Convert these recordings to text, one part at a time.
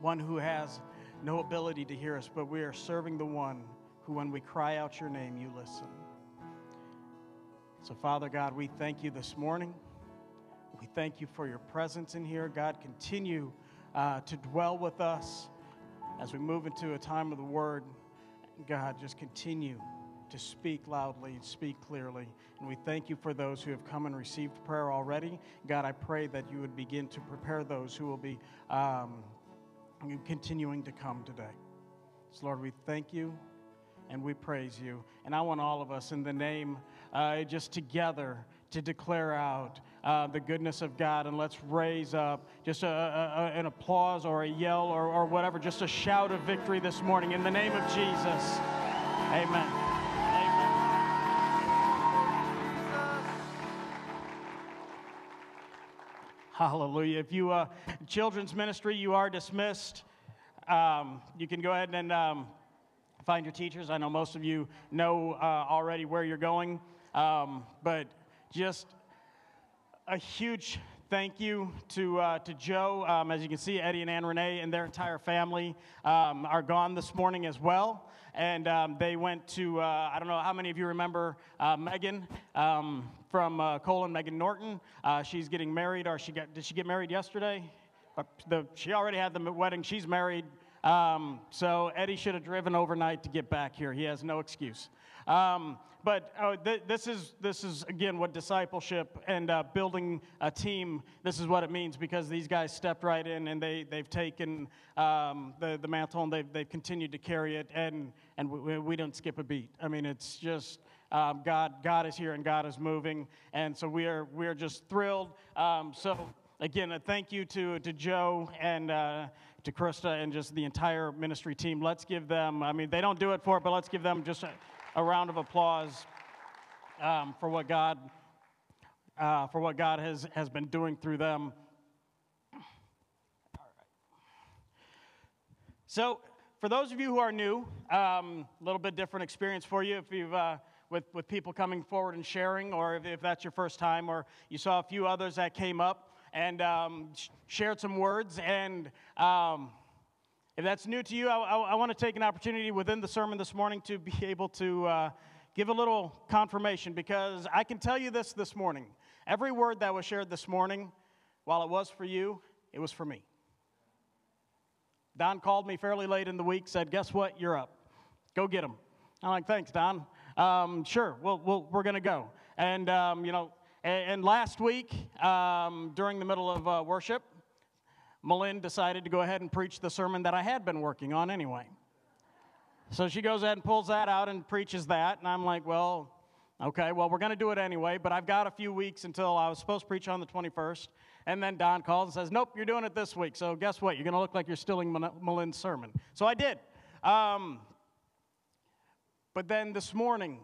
one who has no ability to hear us, but we are serving the one who, when we cry out your name, you listen. So, Father God, we thank you this morning. We thank you for your presence in here. God, continue uh, to dwell with us as we move into a time of the word. God, just continue to speak loudly and speak clearly. And we thank you for those who have come and received prayer already. God, I pray that you would begin to prepare those who will be um, continuing to come today. So, Lord, we thank you and we praise you. And I want all of us, in the name, uh, just together, to declare out uh, the goodness of God. And let's raise up just a, a, an applause or a yell or, or whatever, just a shout of victory this morning in the name of Jesus. Amen. Hallelujah. If you, uh, children's ministry, you are dismissed. Um, you can go ahead and um, find your teachers. I know most of you know uh, already where you're going, um, but just a huge thank you to, uh, to Joe. Um, as you can see, Eddie and Ann Renee and their entire family um, are gone this morning as well. And um, they went to, uh, I don't know how many of you remember uh, Megan um, from uh, Cole and Megan Norton. Uh, she's getting married, or she got, did she get married yesterday? Uh, the, she already had the wedding. She's married. Um, so Eddie should have driven overnight to get back here. He has no excuse. Um, but uh, th- this is this is again what discipleship and uh, building a team. This is what it means because these guys stepped right in and they they've taken um, the the mantle and they've they've continued to carry it and and we, we don't skip a beat. I mean it's just. Um, God, God is here and God is moving, and so we are we are just thrilled. Um, so again, a thank you to to Joe and uh, to Krista and just the entire ministry team. Let's give them. I mean, they don't do it for it, but let's give them just. A, a round of applause um, for what God uh, for what God has, has been doing through them. So, for those of you who are new, a um, little bit different experience for you if you've uh, with, with people coming forward and sharing, or if, if, that's your first time, or you saw a few others that came up and um, sh- shared some words. And um, if that's new to you, I, I, I want to take an opportunity within the sermon this morning to be able to uh, give a little confirmation because I can tell you this this morning. Every word that was shared this morning, while it was for you, it was for me. Don called me fairly late in the week, said, Guess what? You're up. Go get him. I'm like, Thanks, Don. Um, sure, we'll, we'll, we're going to go. And, um, you know, and, and last week, um, during the middle of uh, worship, Malin decided to go ahead and preach the sermon that I had been working on anyway. So she goes ahead and pulls that out and preaches that. And I'm like, well, okay, well, we're going to do it anyway, but I've got a few weeks until I was supposed to preach on the 21st. And then Don calls and says, nope, you're doing it this week. So guess what? You're going to look like you're stealing Malin's sermon. So I did. Um, but then this morning,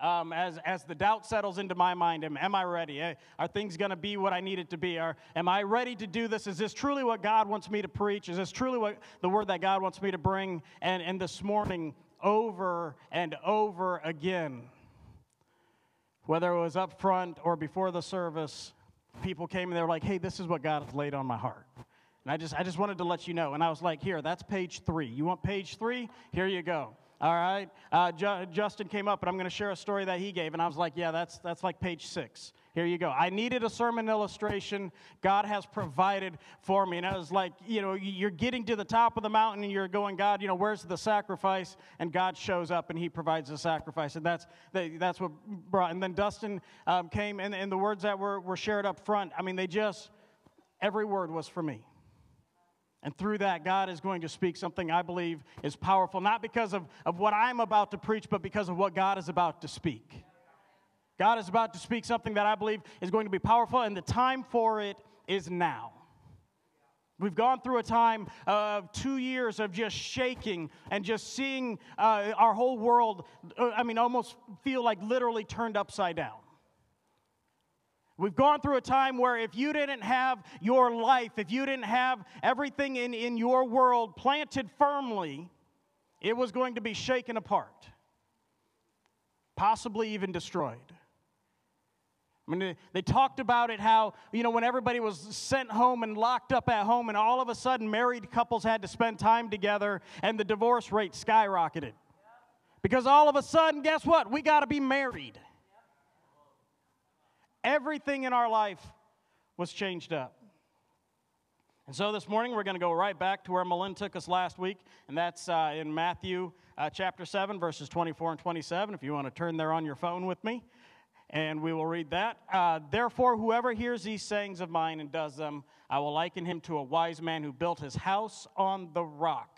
um, as, as the doubt settles into my mind, am, am I ready? Eh, are things going to be what I need it to be? Are, am I ready to do this? Is this truly what God wants me to preach? Is this truly what the word that God wants me to bring? And, and this morning, over and over again, whether it was up front or before the service, people came and they were like, hey, this is what God has laid on my heart. And I just, I just wanted to let you know. And I was like, here, that's page three. You want page three? Here you go. All right. Uh, Ju- Justin came up, and I'm going to share a story that he gave, and I was like, yeah, that's that's like page six. Here you go. I needed a sermon illustration. God has provided for me, and I was like, you know, you're getting to the top of the mountain, and you're going, God, you know, where's the sacrifice? And God shows up, and He provides the sacrifice, and that's that's what brought. And then Dustin um, came, and, and the words that were were shared up front. I mean, they just every word was for me. And through that, God is going to speak something I believe is powerful, not because of, of what I'm about to preach, but because of what God is about to speak. God is about to speak something that I believe is going to be powerful, and the time for it is now. We've gone through a time of two years of just shaking and just seeing uh, our whole world, uh, I mean, almost feel like literally turned upside down. We've gone through a time where if you didn't have your life, if you didn't have everything in, in your world planted firmly, it was going to be shaken apart, possibly even destroyed. I mean, they, talked about it how, you know, when everybody was sent home and locked up at home, and all of a sudden married couples had to spend time together, and the divorce rate skyrocketed. Because all of a sudden, guess what? We got to be married. Everything in our life was changed up. And so this morning, we're going to go right back to where Malin took us last week, and that's uh, in Matthew uh, chapter 7, verses 24 and 27. If you want to turn there on your phone with me, and we will read that. Uh, Therefore, whoever hears these sayings of mine and does them, I will liken him to a wise man who built his house on the rock.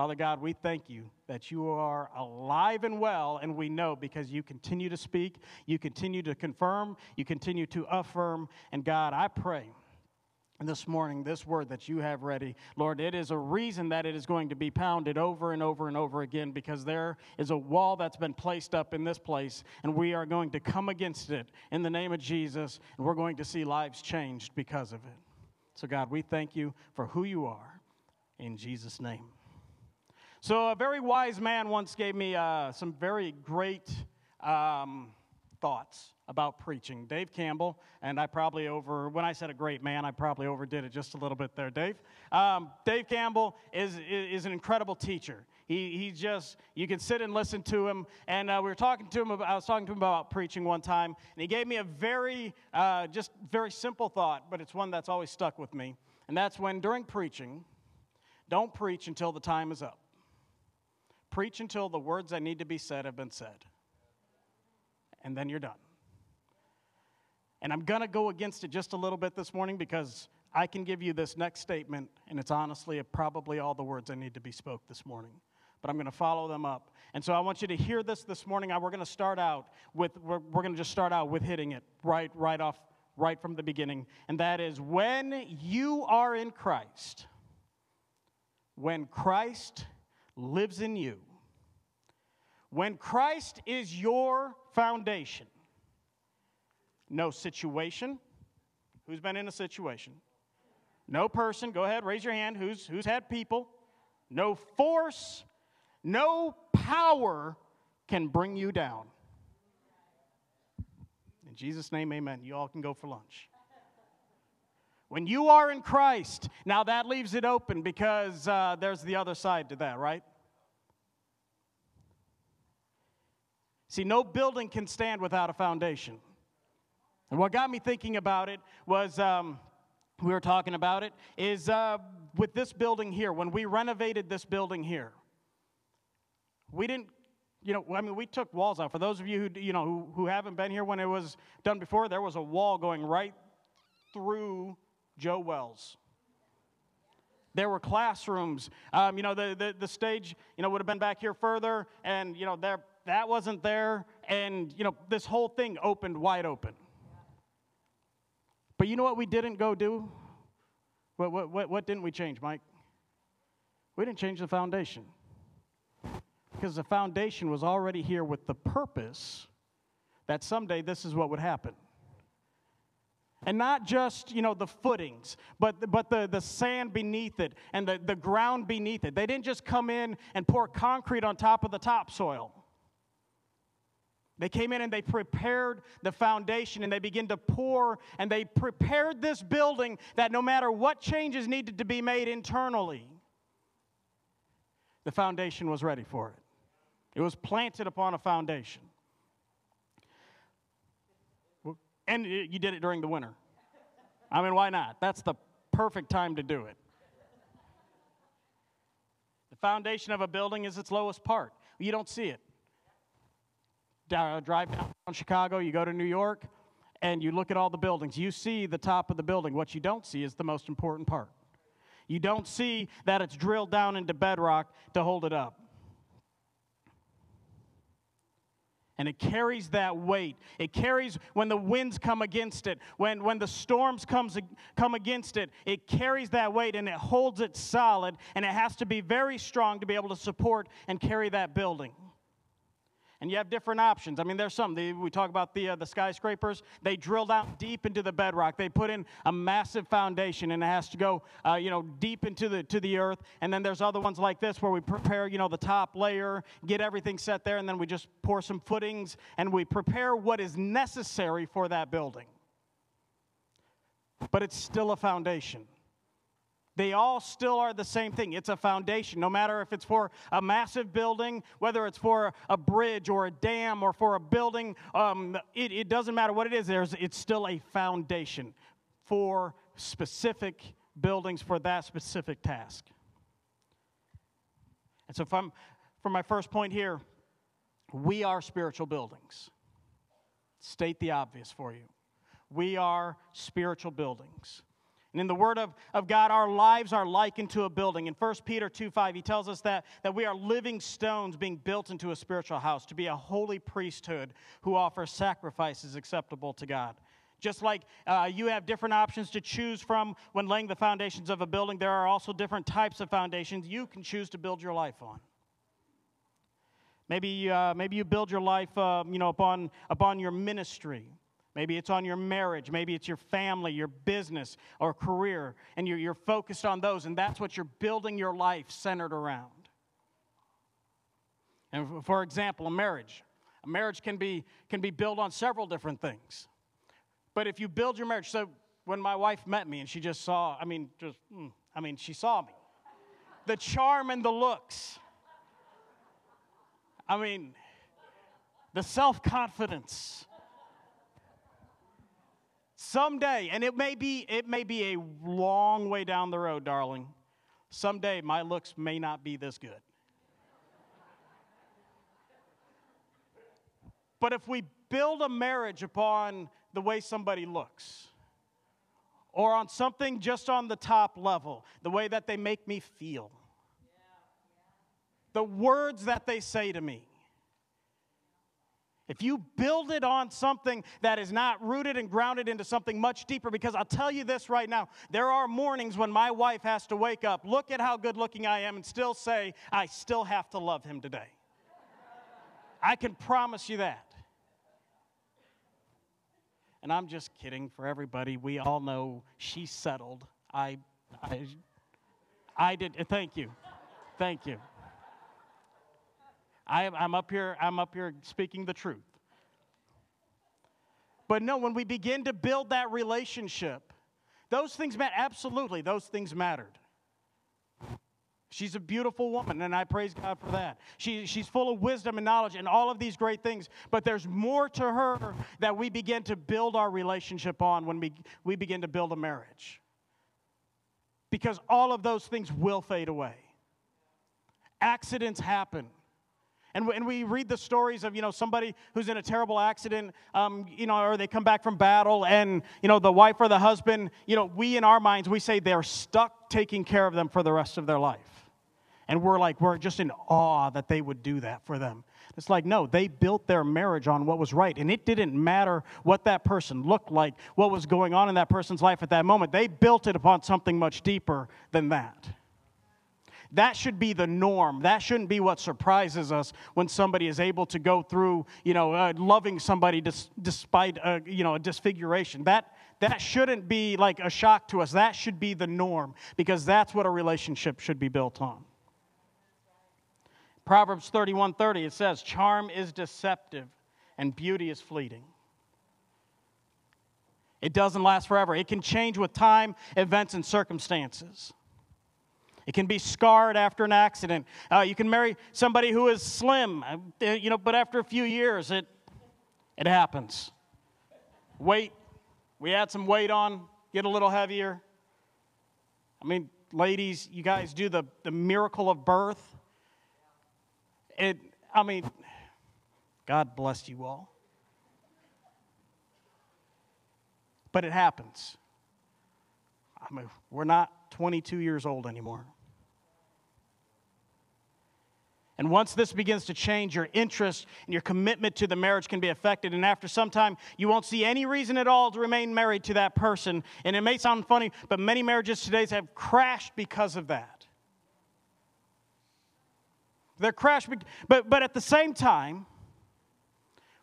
Father God, we thank you that you are alive and well, and we know because you continue to speak, you continue to confirm, you continue to affirm. And God, I pray this morning, this word that you have ready, Lord, it is a reason that it is going to be pounded over and over and over again because there is a wall that's been placed up in this place, and we are going to come against it in the name of Jesus, and we're going to see lives changed because of it. So, God, we thank you for who you are in Jesus' name. So, a very wise man once gave me uh, some very great um, thoughts about preaching. Dave Campbell, and I probably over, when I said a great man, I probably overdid it just a little bit there, Dave. Um, Dave Campbell is, is an incredible teacher. He, he just, you can sit and listen to him. And uh, we were talking to him, about, I was talking to him about preaching one time, and he gave me a very, uh, just very simple thought, but it's one that's always stuck with me. And that's when during preaching, don't preach until the time is up. Preach until the words that need to be said have been said. And then you're done. And I'm going to go against it just a little bit this morning because I can give you this next statement, and it's honestly probably all the words I need to be spoke this morning. But I'm going to follow them up. And so I want you to hear this this morning. We're going to start out with, we're, we're going to just start out with hitting it right, right off, right from the beginning. And that is when you are in Christ, when Christ lives in you, when Christ is your foundation, no situation. Who's been in a situation? No person. Go ahead, raise your hand. Who's, who's had people? No force, no power can bring you down. In Jesus' name, amen. You all can go for lunch. When you are in Christ, now that leaves it open because uh, there's the other side to that, right? See, no building can stand without a foundation. And what got me thinking about it was um, we were talking about it is uh, with this building here, when we renovated this building here, we didn't, you know, I mean, we took walls out. For those of you who, you know, who, who haven't been here when it was done before, there was a wall going right through Joe Wells. There were classrooms. Um, you know, the, the, the stage, you know, would have been back here further, and, you know, there, that wasn't there, and, you know, this whole thing opened wide open. But you know what we didn't go do? What, what, what, what didn't we change, Mike? We didn't change the foundation. Because the foundation was already here with the purpose that someday this is what would happen. And not just, you know, the footings, but, but the, the sand beneath it and the, the ground beneath it. They didn't just come in and pour concrete on top of the topsoil. They came in and they prepared the foundation and they began to pour and they prepared this building that no matter what changes needed to be made internally, the foundation was ready for it. It was planted upon a foundation. And you did it during the winter. I mean, why not? That's the perfect time to do it. The foundation of a building is its lowest part. You don't see it Uh, drive down Chicago, you go to New York, and you look at all the buildings. You see the top of the building. What you don't see is the most important part. You don't see that it's drilled down into bedrock to hold it up. and it carries that weight. It carries when the winds come against it, when, when the storms comes, come against it, it carries that weight and it holds it solid, and it has to be very strong to be able to support and carry that building and you have different options. I mean, there's some. We talk about the, uh, the skyscrapers. They drill down deep into the bedrock. They put in a massive foundation, and it has to go, uh, you know, deep into the to the earth. And then there's other ones like this where we prepare, you know, the top layer, get everything set there, and then we just pour some footings, and we prepare what is necessary for that building. But it's still a foundation. They all still are the same thing. It's a foundation. No matter if it's for a massive building, whether it's for a bridge or a dam or for a building, um, it, it doesn't matter what it is, there's, it's still a foundation for specific buildings for that specific task. And so, from, from my first point here, we are spiritual buildings. State the obvious for you. We are spiritual buildings. And in the Word of, of God, our lives are likened to a building. In 1 Peter 2 5, he tells us that, that we are living stones being built into a spiritual house to be a holy priesthood who offers sacrifices acceptable to God. Just like uh, you have different options to choose from when laying the foundations of a building, there are also different types of foundations you can choose to build your life on. Maybe, uh, maybe you build your life uh, you know, upon, upon your ministry Maybe it's on your marriage. Maybe it's your family, your business, or career, and you're, you're focused on those, and that's what you're building your life centered around. And for example, a marriage. A marriage can be, can be built on several different things. But if you build your marriage, so when my wife met me and she just saw, I mean, just, hmm, I mean, she saw me. The charm and the looks. I mean, the self confidence Someday, and it may be it may be a long way down the road, darling. Someday my looks may not be this good. But if we build a marriage upon the way somebody looks, or on something just on the top level, the way that they make me feel, the words that they say to me, if you build it on something that is not rooted and grounded into something much deeper, because I'll tell you this right now there are mornings when my wife has to wake up, look at how good looking I am, and still say, I still have to love him today. I can promise you that. And I'm just kidding for everybody. We all know she's settled. I, I, I did. Thank you. Thank you. I, am up here, I'm up here speaking the truth. But no, when we begin to build that relationship, those things matter. Absolutely, those things mattered. She's a beautiful woman, and I praise God for that. She, she's full of wisdom and knowledge and all of these great things. But there's more to her that we begin to build our relationship on when we, we begin to build a marriage. Because all of those things will fade away. Accidents happen. And, and we read the stories of, you know, somebody who's in a terrible accident, um, you know, or they come back from battle and, you know, the wife or the husband, you know, we in our minds, we say they're stuck taking care of them for the rest of their life. And we're like, we're just in awe that they would do that for them. It's like, no, they built their marriage on what was right. And it didn't matter what that person looked like, what was going on in that person's life at that moment. They built it upon something much deeper than that. That should be the norm. That shouldn't be what surprises us when somebody is able to go through, you know, uh, loving somebody dis- despite, a, uh, you know, a disfiguration. That, that shouldn't be like a shock to us. That should be the norm because that's what a relationship should be built on. Proverbs 31:30 it says charm is deceptive and beauty is fleeting. It doesn't last forever. It can change with time, events and circumstances. It can be scarred after an accident. Uh, you can marry somebody who is slim, uh, you know, but after a few years, it, it happens. Weight, we add some weight on, get a little heavier. I mean, ladies, you guys do the, the miracle of birth. It, I mean, God bless you all. But it happens. I mean, we're not 22 years old anymore. And once this begins to change, your interest and your commitment to the marriage can be affected. And after some time, you won't see any reason at all to remain married to that person. And it may sound funny, but many marriages today have crashed because of that. They're crashed, but, but at the same time,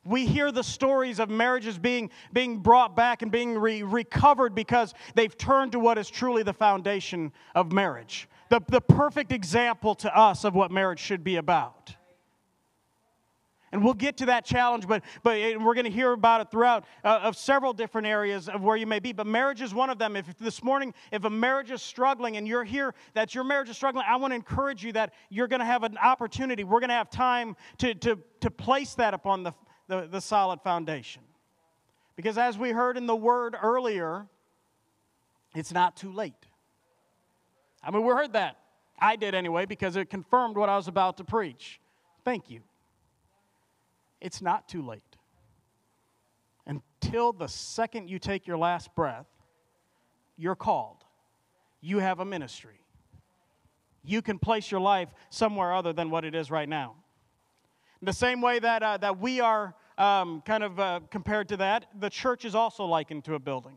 we hear the stories of marriages being, being brought back and being re- recovered because they've turned to what is truly the foundation of marriage the, the perfect example to us of what marriage should be about. And we'll get to that challenge, but, but we're going to hear about it throughout uh, of several different areas of where you may be. But marriage is one of them. If this morning, if a marriage is struggling and you're here, that your marriage is struggling, I want to encourage you that you're going to have an opportunity. We're going to have time to, to, to place that upon the, the, the solid foundation. Because as we heard in the word earlier, it's not too late. I mean, we heard that. I did anyway because it confirmed what I was about to preach. Thank you. It's not too late. Until the second you take your last breath, you're called. You have a ministry. You can place your life somewhere other than what it is right now. The same way that, uh, that we are um, kind of uh, compared to that, the church is also likened to a building.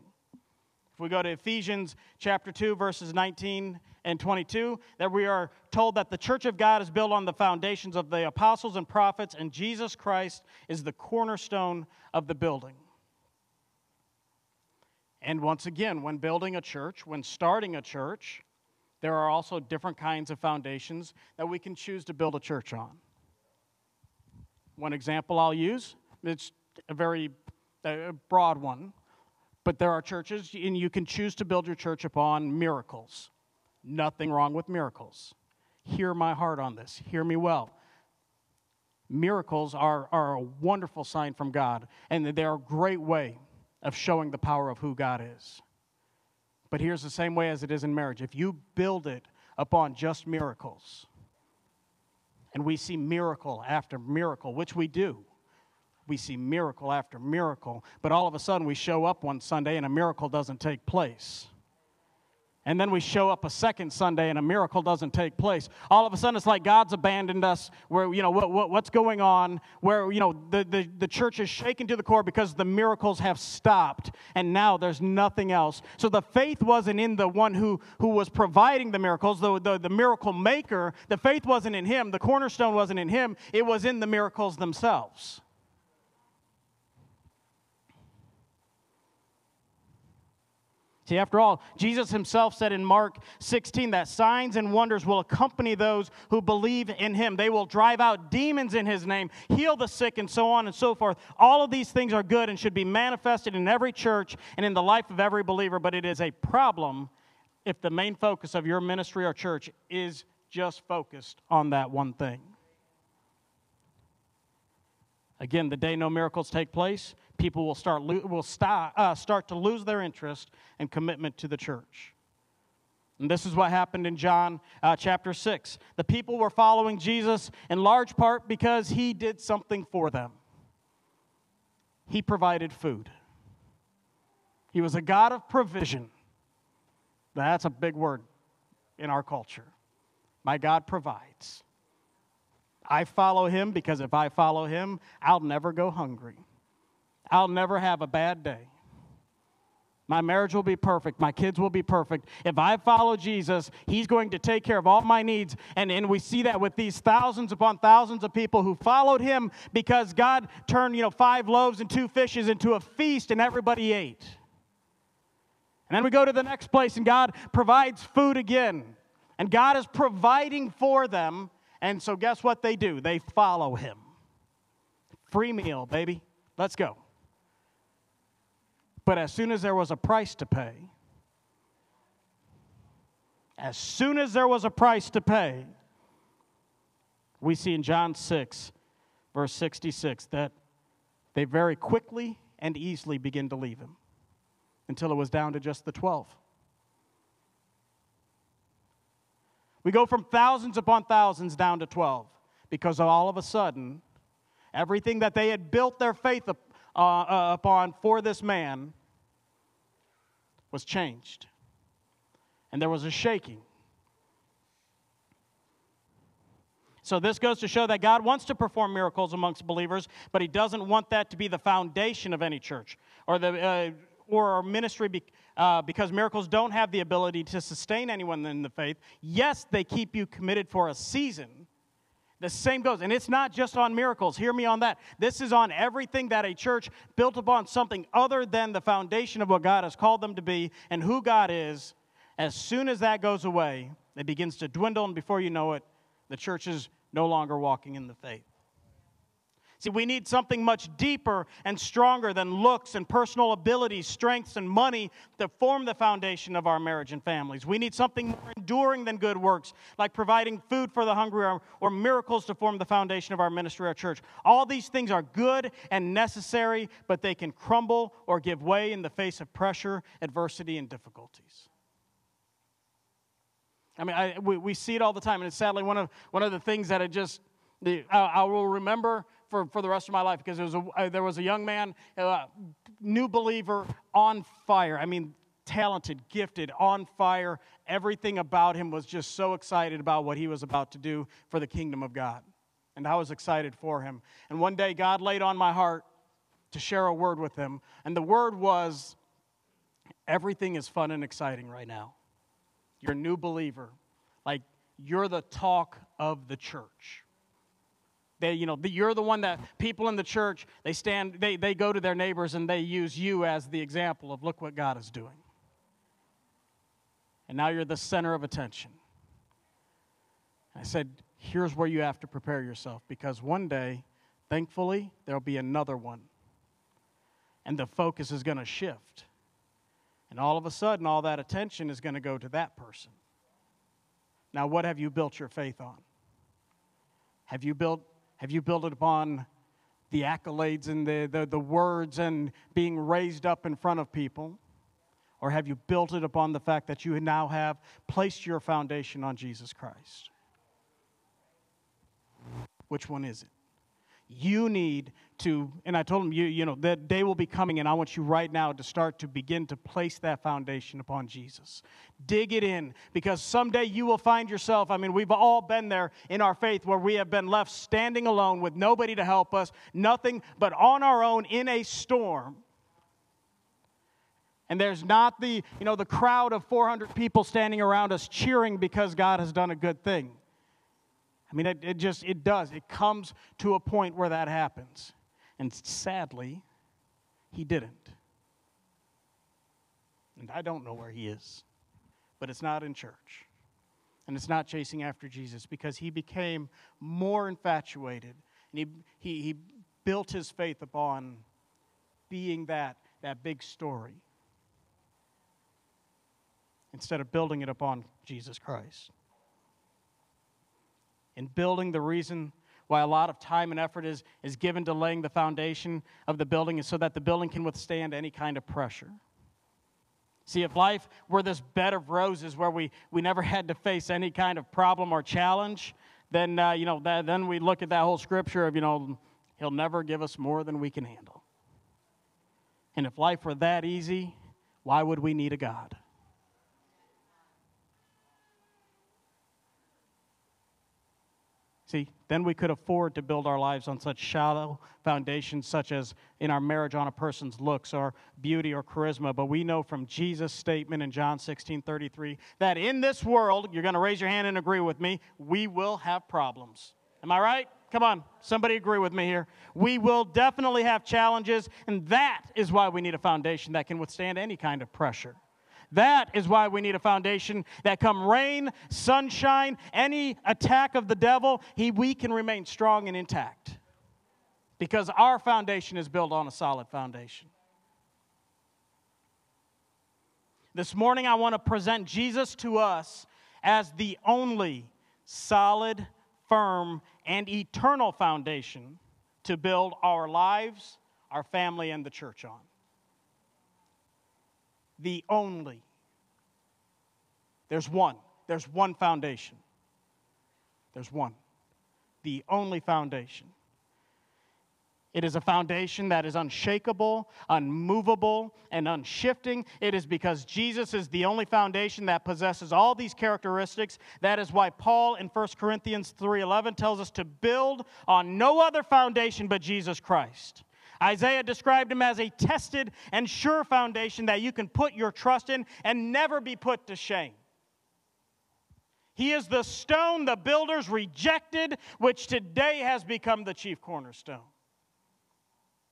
If we go to Ephesians chapter 2, verses 19 and 22 that we are told that the church of God is built on the foundations of the apostles and prophets, and Jesus Christ is the cornerstone of the building. And once again, when building a church, when starting a church, there are also different kinds of foundations that we can choose to build a church on. One example I'll use, it's a very broad one, but there are churches, and you can choose to build your church upon miracles. Nothing wrong with miracles. Hear my heart on this. Hear me well. Miracles are, are a wonderful sign from God, and they're a great way of showing the power of who God is. But here's the same way as it is in marriage. If you build it upon just miracles, and we see miracle after miracle, which we do, we see miracle after miracle, but all of a sudden we show up one Sunday and a miracle doesn't take place and then we show up a second Sunday and a miracle doesn't take place. All of a sudden, it's like God's abandoned us. Where, you know, what, what, what's going on? Where, you know, the, the, the church is shaken to the core because the miracles have stopped and now there's nothing else. So the faith wasn't in the one who, who was providing the miracles, the, the, the miracle maker. The faith wasn't in him. The cornerstone wasn't in him. It was in the miracles themselves. See, after all, Jesus himself said in Mark 16 that signs and wonders will accompany those who believe in him. They will drive out demons in his name, heal the sick, and so on and so forth. All of these things are good and should be manifested in every church and in the life of every believer, but it is a problem if the main focus of your ministry or church is just focused on that one thing. Again, the day no miracles take place, people will start, will start, uh, start to lose their interest and commitment to the church. And this is what happened in John uh, chapter 6. The people were following Jesus in large part because he did something for them. He provided food. He was a God of provision. That's a big word in our culture. My God provides. I follow him because if I follow him, I'll never go hungry. I'll never have a bad day. My marriage will be perfect. My kids will be perfect. If I follow Jesus, He's going to take care of all my needs. And, and we see that with these thousands upon thousands of people who followed Him because God turned, you know, five loaves and two fishes into a feast and everybody ate. And then we go to the next place and God provides food again. And God is providing for them. And so guess what they do? They follow Him. Free meal, baby. Let's go. But as soon as there was a price to pay, as soon as there was a price to pay, we see in John 6, verse 66, that they very quickly and easily begin to leave him until it was down to just the 12. We go from thousands upon thousands down to 12 because all of a sudden, everything that they had built their faith uh, uh, upon for this man was changed. And there was a shaking. So, this goes to show that God wants to perform miracles amongst believers, but He doesn't want that to be the foundation of any church or, the, uh, or ministry be, uh, because miracles don't have the ability to sustain anyone in the faith. Yes, they keep you committed for a season. The same goes. And it's not just on miracles. Hear me on that. This is on everything that a church built upon something other than the foundation of what God has called them to be and who God is. As soon as that goes away, it begins to dwindle, and before you know it, the church is no longer walking in the faith. See, we need something much deeper and stronger than looks and personal abilities, strengths, and money to form the foundation of our marriage and families. We need something more enduring than good works, like providing food for the hungry or, or miracles to form the foundation of our ministry or church. All these things are good and necessary, but they can crumble or give way in the face of pressure, adversity, and difficulties. I mean, I, we, we see it all the time, and it's sadly one of, one of the things that I just, I, I will remember for, for the rest of my life because was a, there was a young man, uh, new believer, on fire. I mean, talented, gifted, on fire. Everything about him was just so excited about what he was about to do for the kingdom of God. And I was excited for him. And one day, God laid on my heart to share a word with him. And the word was everything is fun and exciting right now. You're a new believer. Like, you're the talk of the church. They, you know, you're the one that people in the church, they stand, they, they go to their neighbors and they use you as the example of look what God is doing. And now you're the center of attention. I said, here's where you have to prepare yourself because one day, thankfully, there'll be another one. And the focus is going to shift. And all of a sudden, all that attention is going to go to that person. Now, what have you built your faith on? Have you built have you built it upon the accolades and the, the, the words and being raised up in front of people? Or have you built it upon the fact that you now have placed your foundation on Jesus Christ? Which one is it? You need to, and I told him, you, you know, that day will be coming, and I want you right now to start to begin to place that foundation upon Jesus. Dig it in, because someday you will find yourself. I mean, we've all been there in our faith where we have been left standing alone with nobody to help us, nothing but on our own in a storm. And there's not the, you know, the crowd of 400 people standing around us cheering because God has done a good thing. I mean, it, it just, it does. It comes to a point where that happens. And sadly, he didn't. And I don't know where he is, but it's not in church. And it's not chasing after Jesus because he became more infatuated and he, he, he built his faith upon being that, that big story instead of building it upon Jesus Christ in building the reason why a lot of time and effort is, is given to laying the foundation of the building is so that the building can withstand any kind of pressure. See, if life were this bed of roses where we, we never had to face any kind of problem or challenge, then, uh, you know, then we look at that whole scripture of, you know, he'll never give us more than we can handle. And if life were that easy, why would we need a God? See, then we could afford to build our lives on such shallow foundations, such as in our marriage on a person's looks or beauty or charisma. But we know from Jesus' statement in John 16 33 that in this world, you're going to raise your hand and agree with me, we will have problems. Am I right? Come on, somebody agree with me here. We will definitely have challenges, and that is why we need a foundation that can withstand any kind of pressure. That is why we need a foundation that come rain, sunshine, any attack of the devil, he, we can remain strong and intact. Because our foundation is built on a solid foundation. This morning, I want to present Jesus to us as the only solid, firm, and eternal foundation to build our lives, our family, and the church on the only. There's one. There's one foundation. There's one. The only foundation. It is a foundation that is unshakable, unmovable, and unshifting. It is because Jesus is the only foundation that possesses all these characteristics. That is why Paul in 1 Corinthians 3:11 tells us to build on no other foundation but Jesus Christ. Isaiah described him as a tested and sure foundation that you can put your trust in and never be put to shame. He is the stone the builders rejected, which today has become the chief cornerstone.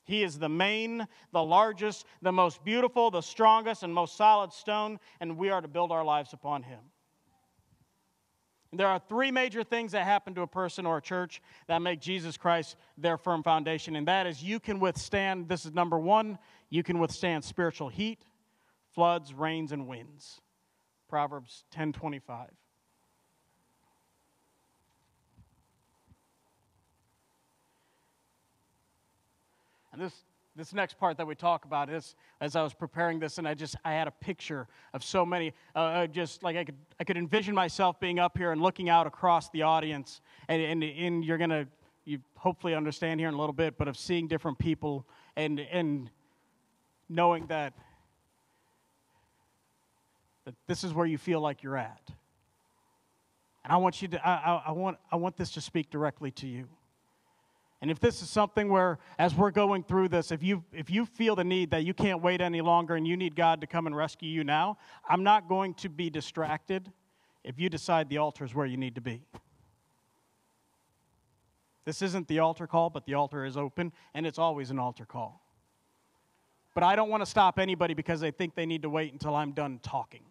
He is the main, the largest, the most beautiful, the strongest, and most solid stone, and we are to build our lives upon him. There are three major things that happen to a person or a church that make Jesus Christ their firm foundation, and that is you can withstand, this is number one, you can withstand spiritual heat, floods, rains, and winds. Proverbs 10 25. And this, this next part that we talk about is as I was preparing this, and I just I had a picture of so many, uh, uh, just like I could I could envision myself being up here and looking out across the audience, and and, and you're gonna you hopefully understand here in a little bit, but of seeing different people and and knowing that that this is where you feel like you're at. And I want you to I, I, I want I want this to speak directly to you. And if this is something where, as we're going through this, if you, if you feel the need that you can't wait any longer and you need God to come and rescue you now, I'm not going to be distracted if you decide the altar is where you need to be. This isn't the altar call, but the altar is open, and it's always an altar call. But I don't want to stop anybody because they think they need to wait until I'm done talking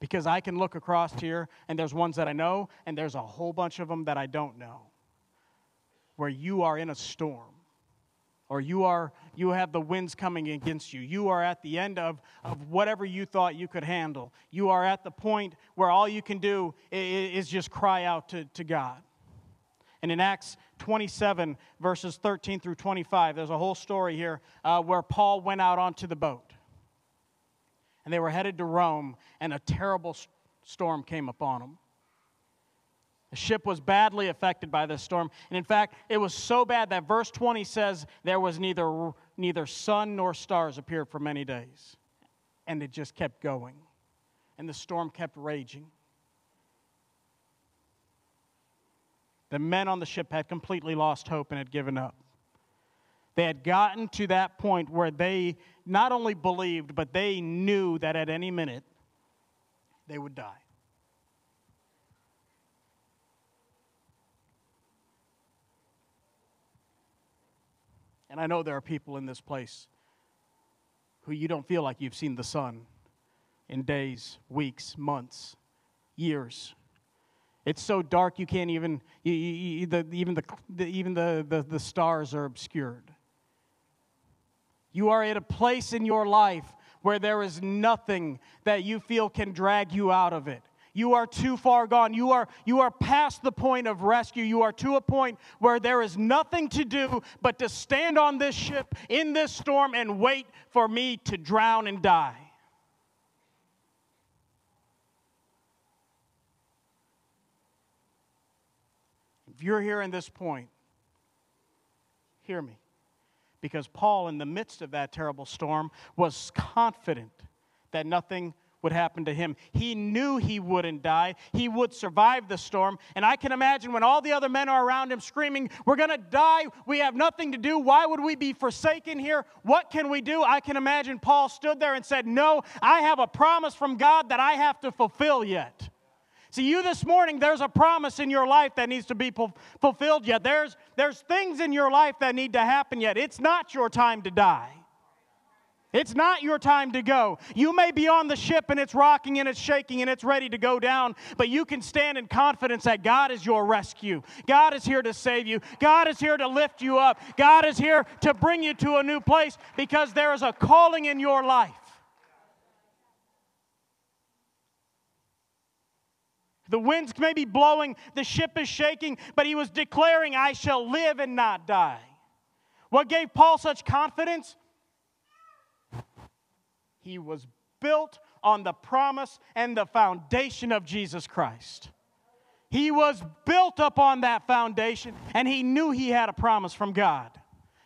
because I can look across here and there's ones that I know and there's a whole bunch of them that I don't know. Where you are in a storm or you are you have the winds coming against you. You are at the end of, of whatever you thought you could handle. You are at the point where all you can do is, is just cry out to, to God. And in Acts 27, verses 13 through 25, there's a whole story here uh, where Paul went out onto the boat and they were headed to Rome, and a terrible storm came upon them. The ship was badly affected by this storm. And in fact, it was so bad that verse 20 says there was neither, neither sun nor stars appeared for many days. And it just kept going. And the storm kept raging. The men on the ship had completely lost hope and had given up. They had gotten to that point where they not only believed, but they knew that at any minute they would die. And I know there are people in this place who you don't feel like you've seen the sun in days, weeks, months, years. It's so dark you can't even, you, you, the, even, the, the, even the, the, the stars are obscured. You are at a place in your life where there is nothing that you feel can drag you out of it. You are too far gone. You are, you are past the point of rescue. You are to a point where there is nothing to do but to stand on this ship in this storm and wait for me to drown and die. If you're here in this point, hear me because Paul, in the midst of that terrible storm, was confident that nothing would happen to him. He knew he wouldn't die. He would survive the storm. And I can imagine when all the other men are around him screaming, We're going to die. We have nothing to do. Why would we be forsaken here? What can we do? I can imagine Paul stood there and said, No, I have a promise from God that I have to fulfill yet. See, you this morning, there's a promise in your life that needs to be fulfilled yet. There's, there's things in your life that need to happen yet. It's not your time to die. It's not your time to go. You may be on the ship and it's rocking and it's shaking and it's ready to go down, but you can stand in confidence that God is your rescue. God is here to save you. God is here to lift you up. God is here to bring you to a new place because there is a calling in your life. The winds may be blowing, the ship is shaking, but he was declaring, I shall live and not die. What gave Paul such confidence? He was built on the promise and the foundation of Jesus Christ. He was built upon that foundation, and he knew he had a promise from God.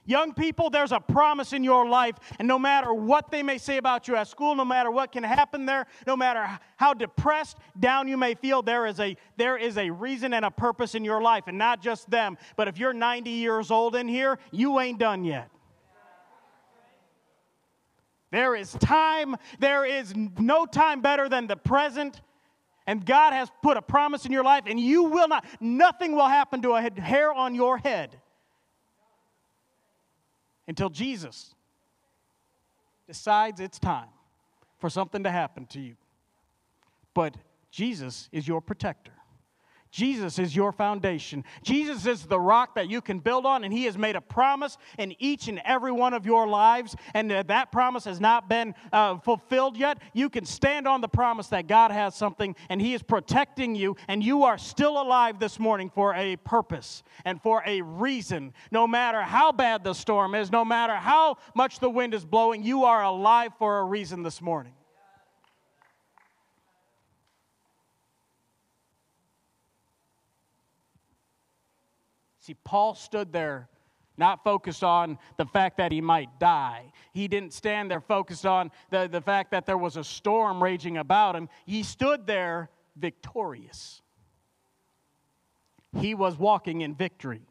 Young people, there's a promise in your life, and no matter what they may say about you at school, no matter what can happen there, no matter how depressed, down you may feel, there is a there is a reason and a purpose in your life, and not just them. But if you're 90 years old in here, you ain't done yet. There is time, there is no time better than the present. And God has put a promise in your life, and you will not, nothing will happen to a hair on your head until Jesus decides it's time for something to happen to you. But Jesus is your protector. Jesus is your foundation. Jesus is the rock that you can build on, and He has made a promise in each and every one of your lives. And that promise has not been uh, fulfilled yet. You can stand on the promise that God has something, and He is protecting you, and you are still alive this morning for a purpose and for a reason. No matter how bad the storm is, no matter how much the wind is blowing, you are alive for a reason this morning. See, Paul stood there not focused on the fact that he might die. He didn't stand there focused on the, the fact that there was a storm raging about him. He stood there victorious. He was walking in victory.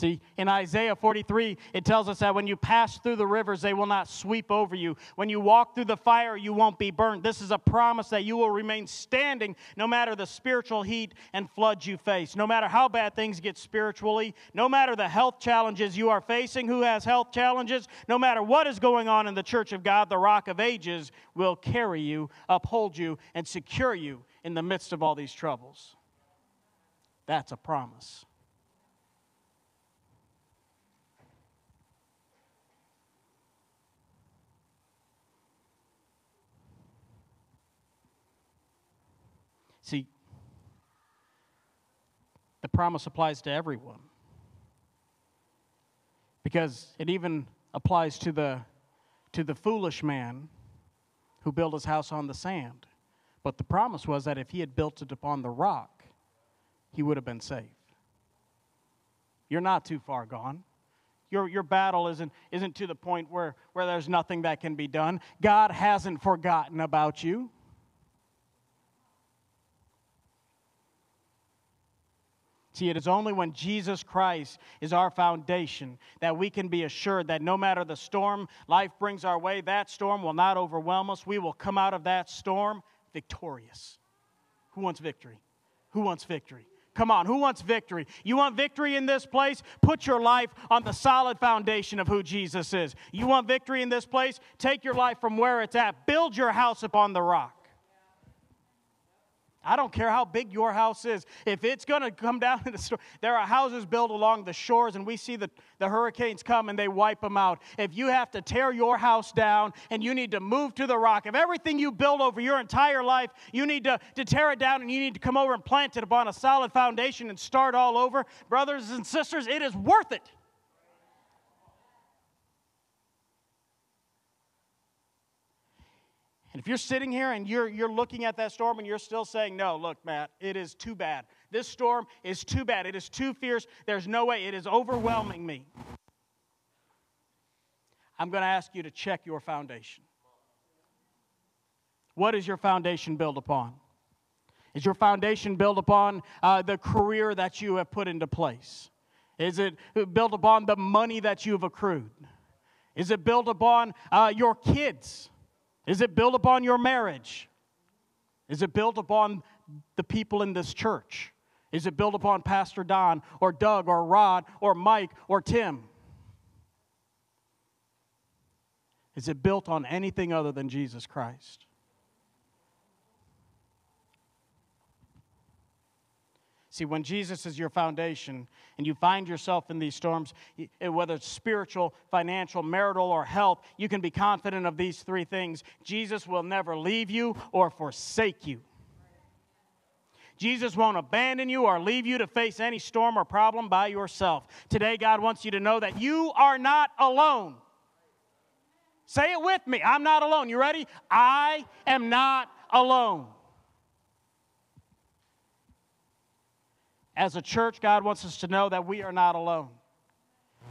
See, in Isaiah 43, it tells us that when you pass through the rivers, they will not sweep over you. When you walk through the fire, you won't be burned. This is a promise that you will remain standing no matter the spiritual heat and floods you face. No matter how bad things get spiritually, no matter the health challenges you are facing, who has health challenges, no matter what is going on in the church of God, the rock of ages will carry you, uphold you, and secure you in the midst of all these troubles. That's a promise. See, the promise applies to everyone because it even applies to the to the foolish man who built his house on the sand. But the promise was that if he had built it upon the rock, he would have been safe. You're not too far gone. Your, your battle isn't, isn't to the point where, where there's nothing that can be done. God hasn't forgotten about you. See, it is only when Jesus Christ is our foundation that we can be assured that no matter the storm life brings our way, that storm will not overwhelm us. We will come out of that storm victorious. Who wants victory? Who wants victory? Come on, who wants victory? You want victory in this place? Put your life on the solid foundation of who Jesus is. You want victory in this place? Take your life from where it's at. Build your house upon the rock. I don't care how big your house is. If it's going to come down in the storm, there are houses built along the shores, and we see the, the hurricanes come and they wipe them out. If you have to tear your house down and you need to move to the rock, if everything you build over your entire life, you need to, to tear it down and you need to come over and plant it upon a solid foundation and start all over, brothers and sisters, it is worth it. And if you're sitting here and you're, you're looking at that storm and you're still saying, No, look, Mat, it is too bad. This storm is too bad. It is too fierce. There's no way. It is overwhelming me. I'm going to ask you to check your foundation. What is your foundation built upon? Is your foundation built upon uh, the career that you have put into place? Is it built upon the money that you've accrued? Is it built upon uh, your kids? Is it built upon your marriage? Is it built upon the people in this church? Is it built upon Pastor Don or Doug or Rod or Mike or Tim? Is it built on anything other than Jesus Christ? See, when Jesus is your foundation and you find yourself in these storms, eh, whether it's spiritual, financial, marital, or health, you can be confident of these three things. Jesus will never leave you or forsake you. Jesus won't abandon you or leave you to face any storm or problem by yourself. Today, God wants you to know that you are not alone. Say it with me I'm not alone. You ready? I am not alone. As a church, God wants us to know that we are not alone.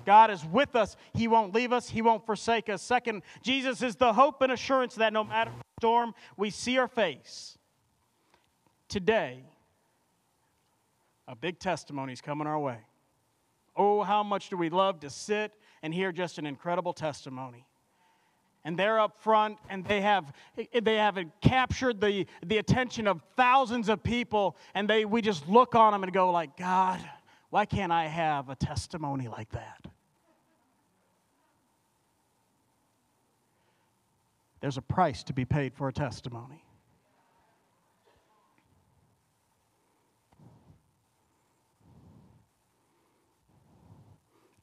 God is with us. He won't leave us. He won't forsake us. Second, Jesus is the hope and assurance that no matter the storm we see or face, today, a big testimony is coming our way. Oh, how much do we love to sit and hear just an incredible testimony and they're up front and they have they have captured the, the attention of thousands of people and they we just look on them and go like god why can't i have a testimony like that? There's a price to be paid for a testimony.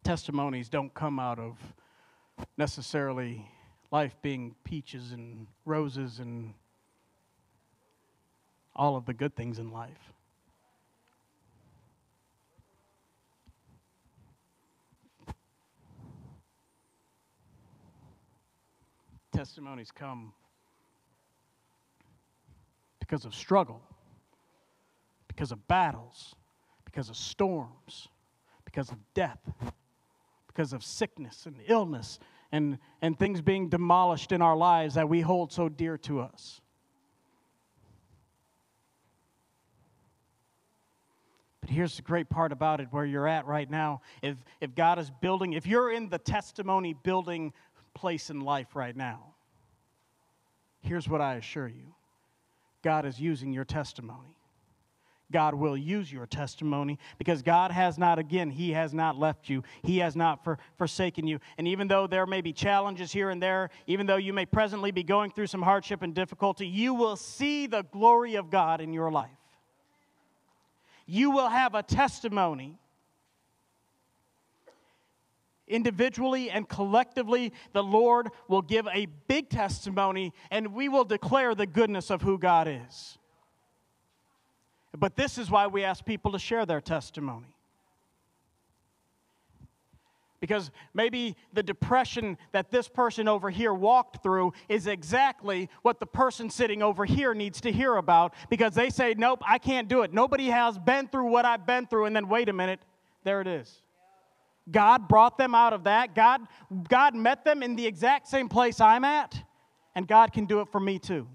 Testimonies don't come out of necessarily life being peaches and roses and all of the good things in life. Testimonies come because of struggle, because of battles, because of storms, because of death, because of sickness and illness and, and things being demolished in our lives that we hold so dear to us. But here's the great part about it where you're at right now. If, if God is building, if you're in the testimony building place in life right now, here's what I assure you God is using your testimony. God will use your testimony because God has not, again, He has not left you. He has not for, forsaken you. And even though there may be challenges here and there, even though you may presently be going through some hardship and difficulty, you will see the glory of God in your life. You will have a testimony. Individually and collectively, the Lord will give a big testimony and we will declare the goodness of who God is. But this is why we ask people to share their testimony. Because maybe the depression that this person over here walked through is exactly what the person sitting over here needs to hear about because they say, Nope, I can't do it. Nobody has been through what I've been through. And then, wait a minute, there it is. God brought them out of that. God, God met them in the exact same place I'm at, and God can do it for me too.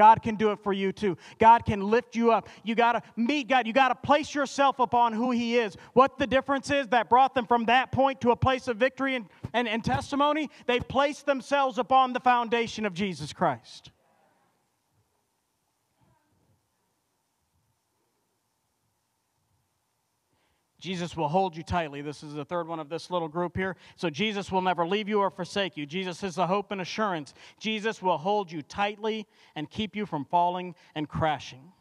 God can do it for you too. God can lift you up. You got to meet God. You got to place yourself upon who He is. What the difference is that brought them from that point to a place of victory and, and, and testimony? They placed themselves upon the foundation of Jesus Christ. Jesus will hold you tightly. This is the third one of this little group here. So, Jesus will never leave you or forsake you. Jesus is the hope and assurance. Jesus will hold you tightly and keep you from falling and crashing.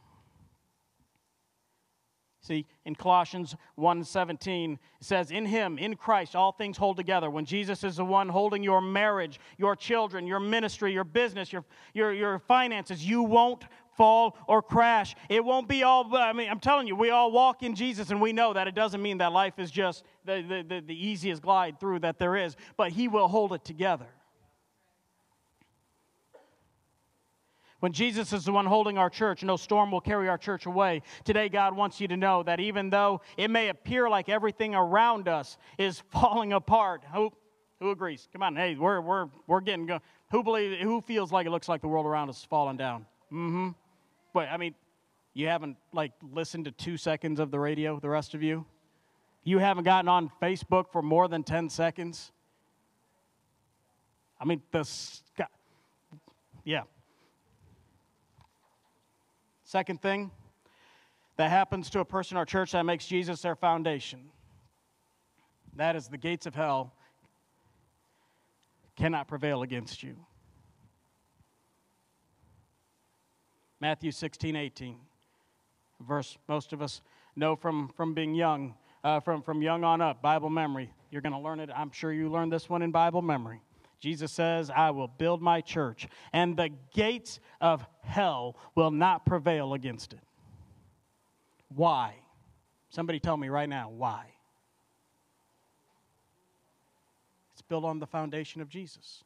See, in Colossians 1:17 it says, "In him, in Christ, all things hold together." When Jesus is the one holding your marriage, your children, your ministry, your business, your, your, your finances, you won't fall or crash. It won't be all, I mean, I'm telling you, we all walk in Jesus and we know that it doesn't mean that life is just the, the, the, the easiest glide through that there is, but He will hold it together. When Jesus is the one holding our church, no storm will carry our church away. Today, God wants you to know that even though it may appear like everything around us is falling apart, who, who agrees? Come on, hey, we're, we're, we're getting go. Who, believe, who feels like it looks like the world around us is falling down? Mm hmm. But I mean, you haven't like listened to two seconds of the radio, the rest of you? You haven't gotten on Facebook for more than 10 seconds? I mean, the yeah. Second thing that happens to a person or church that makes Jesus their foundation that is the gates of hell cannot prevail against you. Matthew 16, 18. verse most of us know from, from being young, uh, from, from young on up, Bible memory. You're going to learn it. I'm sure you learned this one in Bible memory. Jesus says, I will build my church, and the gates of hell will not prevail against it. Why? Somebody tell me right now, why? It's built on the foundation of Jesus.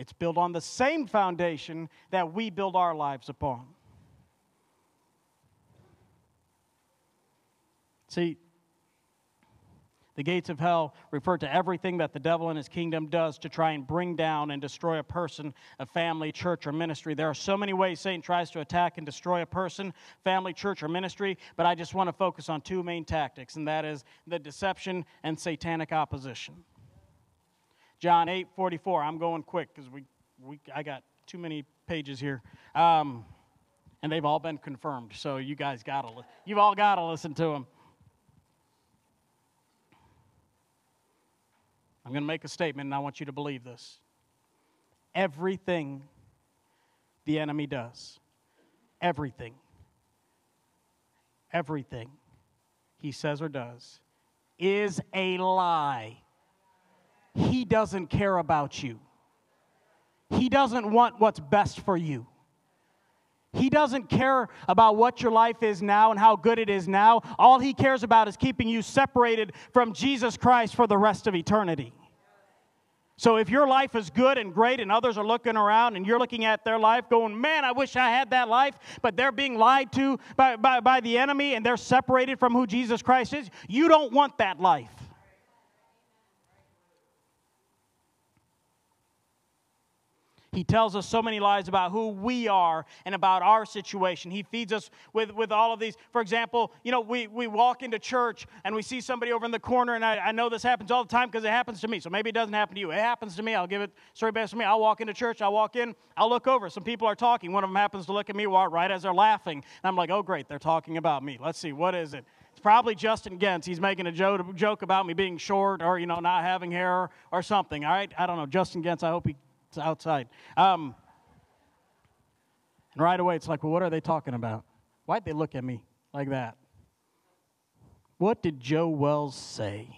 It's built on the same foundation that we build our lives upon. See, the gates of hell refer to everything that the devil and his kingdom does to try and bring down and destroy a person, a family, church, or ministry. There are so many ways Satan tries to attack and destroy a person, family, church, or ministry, but I just want to focus on two main tactics, and that is the deception and satanic opposition. John 8 44. I'm going quick because we, we, I got too many pages here. Um, and they've all been confirmed, so you guys got to, you've all got to listen to them. I'm going to make a statement and I want you to believe this. Everything the enemy does, everything, everything he says or does is a lie. He doesn't care about you. He doesn't want what's best for you. He doesn't care about what your life is now and how good it is now. All he cares about is keeping you separated from Jesus Christ for the rest of eternity. So if your life is good and great and others are looking around and you're looking at their life going, man, I wish I had that life, but they're being lied to by, by, by the enemy and they're separated from who Jesus Christ is, you don't want that life. He tells us so many lies about who we are and about our situation. He feeds us with, with all of these. For example, you know, we, we walk into church and we see somebody over in the corner, and I, I know this happens all the time because it happens to me. So maybe it doesn't happen to you. It happens to me. I'll give it story based on me. I'll walk into church, I'll walk in, I'll look over. Some people are talking. One of them happens to look at me right as they're laughing. And I'm like, oh, great, they're talking about me. Let's see, what is it? It's probably Justin Gentz. He's making a joke about me being short or, you know, not having hair or something. All right? I don't know. Justin Gentz, I hope he it's outside. Um, and right away, it's like, well, what are they talking about? Why'd they look at me like that? What did Joe Wells say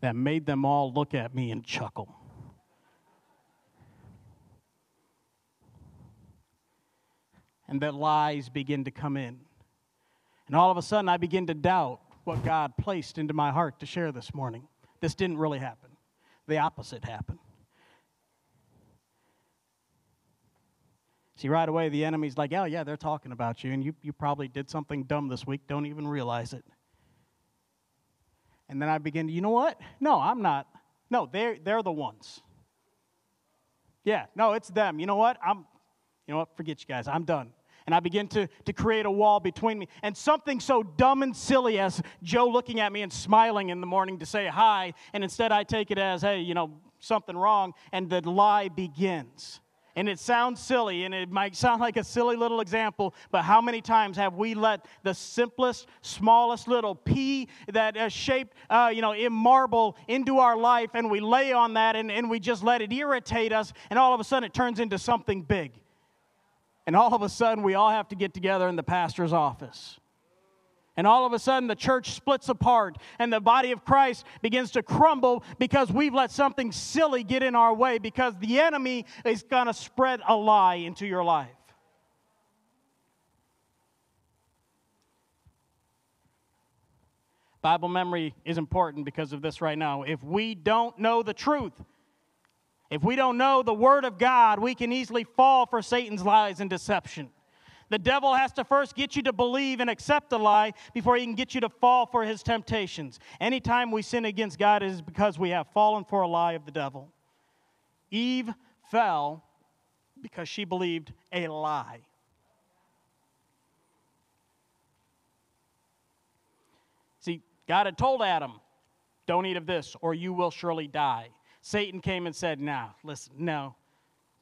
that made them all look at me and chuckle? And that lies begin to come in. And all of a sudden, I begin to doubt what God placed into my heart to share this morning. This didn't really happen, the opposite happened. See, right away, the enemy's like, oh, yeah, they're talking about you, and you, you probably did something dumb this week, don't even realize it. And then I begin to, you know what? No, I'm not. No, they're, they're the ones. Yeah, no, it's them. You know what? I'm, you know what? Forget you guys. I'm done. And I begin to, to create a wall between me. And something so dumb and silly as Joe looking at me and smiling in the morning to say hi, and instead I take it as, hey, you know, something wrong, and the lie begins. And it sounds silly, and it might sound like a silly little example, but how many times have we let the simplest, smallest little pea that is shaped, uh, you know, in marble into our life, and we lay on that, and, and we just let it irritate us, and all of a sudden it turns into something big. And all of a sudden we all have to get together in the pastor's office. And all of a sudden, the church splits apart and the body of Christ begins to crumble because we've let something silly get in our way because the enemy is going to spread a lie into your life. Bible memory is important because of this right now. If we don't know the truth, if we don't know the Word of God, we can easily fall for Satan's lies and deception. The devil has to first get you to believe and accept a lie before he can get you to fall for his temptations. Anytime we sin against God, it is because we have fallen for a lie of the devil. Eve fell because she believed a lie. See, God had told Adam, don't eat of this or you will surely die. Satan came and said, now, listen, no,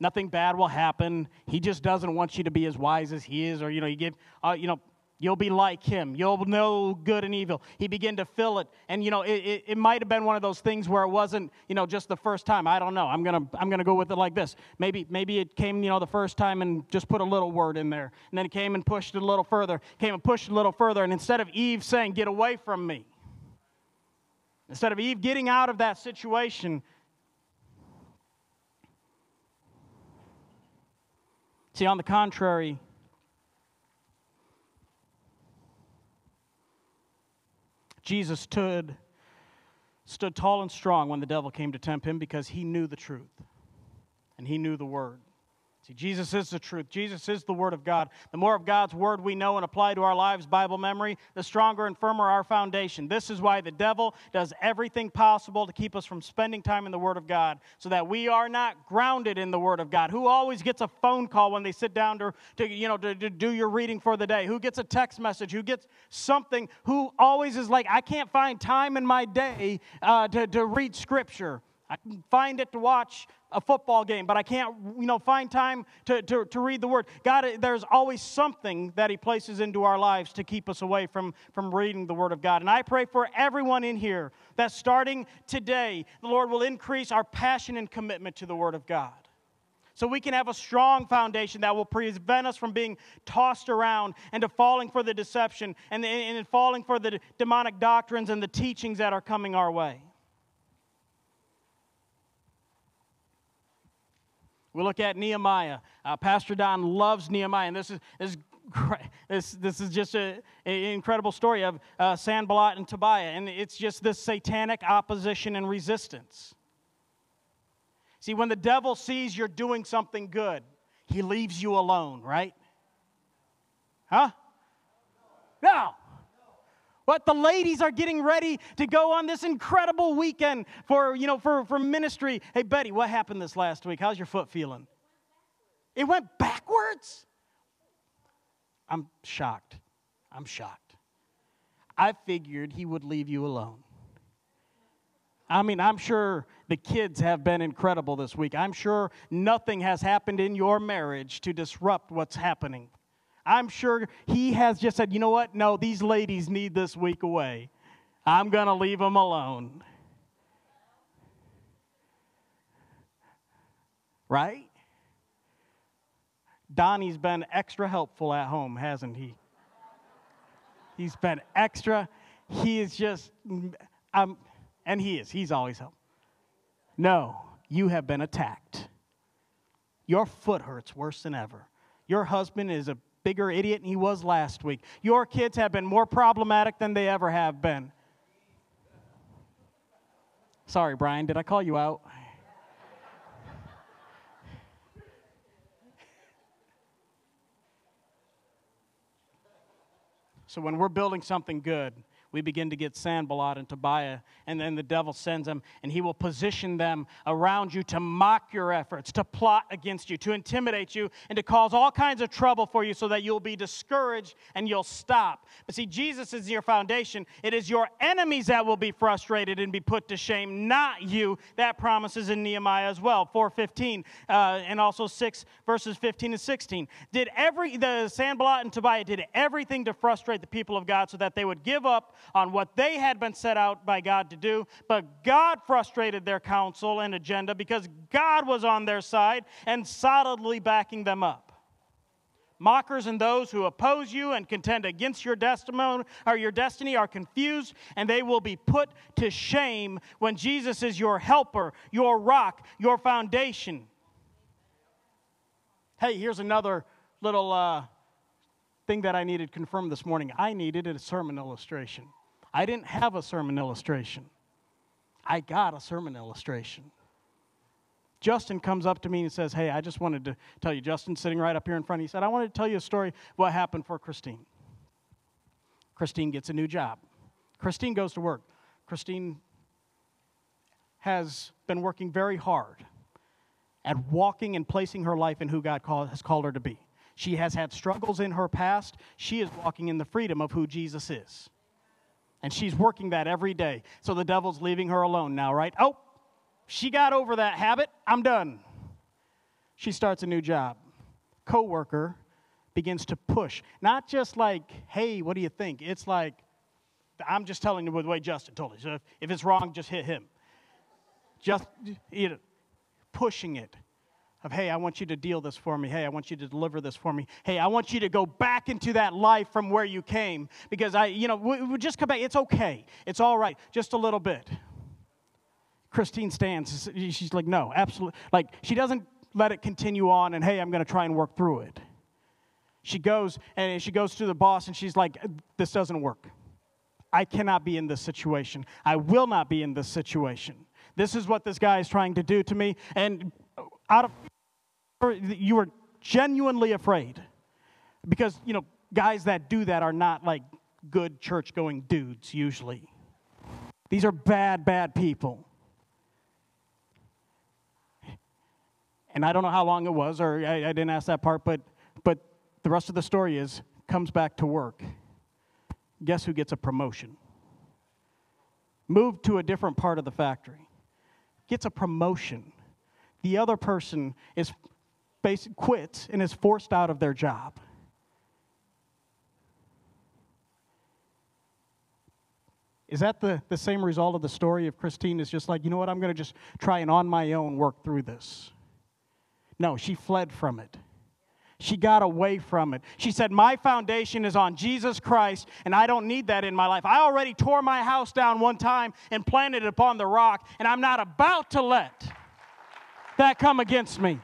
nothing bad will happen. He just doesn't want you to be as wise as he is, or you know, you give, uh, you know, you'll be like him. You'll know good and evil. He began to fill it, and you know, it, it, it might have been one of those things where it wasn't, you know, just the first time. I don't know. I'm gonna I'm gonna go with it like this. Maybe maybe it came, you know, the first time and just put a little word in there, and then it came and pushed it a little further, came and pushed it a little further, and instead of Eve saying, "Get away from me," instead of Eve getting out of that situation See, on the contrary, Jesus stood, stood tall and strong when the devil came to tempt him because he knew the truth and he knew the word. Jesus is the truth. Jesus is the Word of God. The more of God's Word we know and apply to our lives, Bible memory, the stronger and firmer our foundation. This is why the devil does everything possible to keep us from spending time in the Word of God so that we are not grounded in the Word of God. Who always gets a phone call when they sit down to, to you know, to, to do your reading for the day? Who gets a text message? Who gets something? Who always is like, I can't find time in my day uh, to, to read Scripture? I can find it to watch a football game, but I can't, you know, find time to, to, to read the Word. God, there's always something that He places into our lives to keep us away from, from reading the Word of God. And I pray for everyone in here that starting today, the Lord will increase our passion and commitment to the Word of God. So we can have a strong foundation that will prevent us from being tossed around and to falling for the deception and, and falling for the demonic doctrines and the teachings that are coming our way. We look at Nehemiah. Uh, Pastor Don loves Nehemiah, and this is, this is this, this is just an incredible story of uh, Sanballat and Tobiah, and it's just this satanic opposition and resistance. See, when the devil sees you're doing something good, he leaves you alone, right? Huh? No. But the ladies are getting ready to go on this incredible weekend for, you know, for, for ministry. Hey, Betty, what happened this last week? How's your foot feeling? It went backwards? I'm shocked. I'm shocked. I figured he would leave you alone. I mean, I'm sure the kids have been incredible this week. I'm sure nothing has happened in your marriage to disrupt what's happening. I'm sure he has just said, you know what? No, these ladies need this week away. I'm going to leave them alone. Right? Donnie's been extra helpful at home, hasn't he? He's been extra. He is just, um, and he is. He's always helped. No, you have been attacked. Your foot hurts worse than ever. Your husband is a bigger idiot than he was last week. Your kids have been more problematic than they ever have been. Sorry, Brian, did I call you out? So, when we're building something good, we begin to get Sanballat and Tobiah, and then the devil sends them, and he will position them around you to mock your efforts, to plot against you, to intimidate you, and to cause all kinds of trouble for you so that you'll be discouraged and you'll stop. But see, Jesus is your foundation. It is your enemies that will be frustrated and be put to shame, not you. That promises in Nehemiah as well, 415, uh, and also 6 verses 15 and 16. Did every, the Sanballat and Tobiah did everything to frustrate the people of God so that they would give up on what they had been set out by God to do, but God frustrated their counsel and agenda because God was on their side and solidly backing them up. Mockers and those who oppose you and contend against your destiny or your destiny are confused and they will be put to shame when Jesus is your helper, your rock, your foundation. Hey, here's another little uh, thing that I needed confirmed this morning. I needed a sermon illustration. I didn't have a sermon illustration. I got a sermon illustration. Justin comes up to me and says, Hey, I just wanted to tell you, Justin sitting right up here in front, he said, I wanted to tell you a story what happened for Christine. Christine gets a new job. Christine goes to work. Christine has been working very hard at walking and placing her life in who God call, has called her to be. She has had struggles in her past. She is walking in the freedom of who Jesus is. And she's working that every day. So the devil's leaving her alone now, right? Oh, she got over that habit. I'm done. She starts a new job. Coworker begins to push. Not just like, hey, what do you think? It's like, I'm just telling you the way Justin told it. So if, if it's wrong, just hit him. Just you know, pushing it of, hey, I want you to deal this for me. Hey, I want you to deliver this for me. Hey, I want you to go back into that life from where you came because I, you know, we, we just come back. It's okay. It's all right. Just a little bit. Christine stands. She's like, no, absolutely. Like, she doesn't let it continue on and, hey, I'm going to try and work through it. She goes and she goes to the boss and she's like, this doesn't work. I cannot be in this situation. I will not be in this situation. This is what this guy is trying to do to me. And out of you were genuinely afraid. Because, you know, guys that do that are not like good church going dudes usually. These are bad, bad people. And I don't know how long it was, or I, I didn't ask that part, but, but the rest of the story is comes back to work. Guess who gets a promotion? Moved to a different part of the factory. Gets a promotion. The other person is basic, quits and is forced out of their job. Is that the, the same result of the story of Christine? Is just like, you know what, I'm going to just try and on my own work through this. No, she fled from it. She got away from it. She said, My foundation is on Jesus Christ, and I don't need that in my life. I already tore my house down one time and planted it upon the rock, and I'm not about to let that come against me.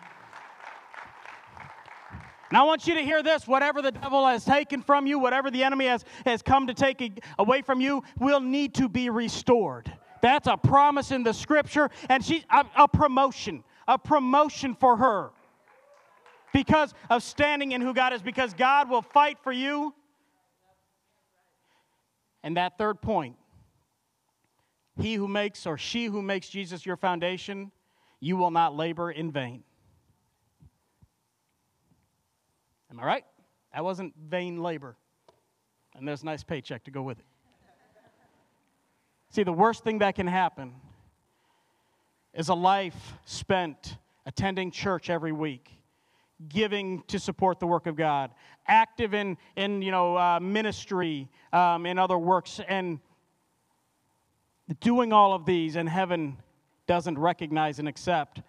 And I want you to hear this whatever the devil has taken from you, whatever the enemy has, has come to take away from you, will need to be restored. That's a promise in the scripture, and she, a, a promotion, a promotion for her because of standing in who God is, because God will fight for you. And that third point he who makes or she who makes Jesus your foundation, you will not labor in vain. Am I right? That wasn't vain labor. And there's a nice paycheck to go with it. See, the worst thing that can happen is a life spent attending church every week, giving to support the work of God, active in, in you know, uh, ministry, um, in other works, and doing all of these, and heaven doesn't recognize and accept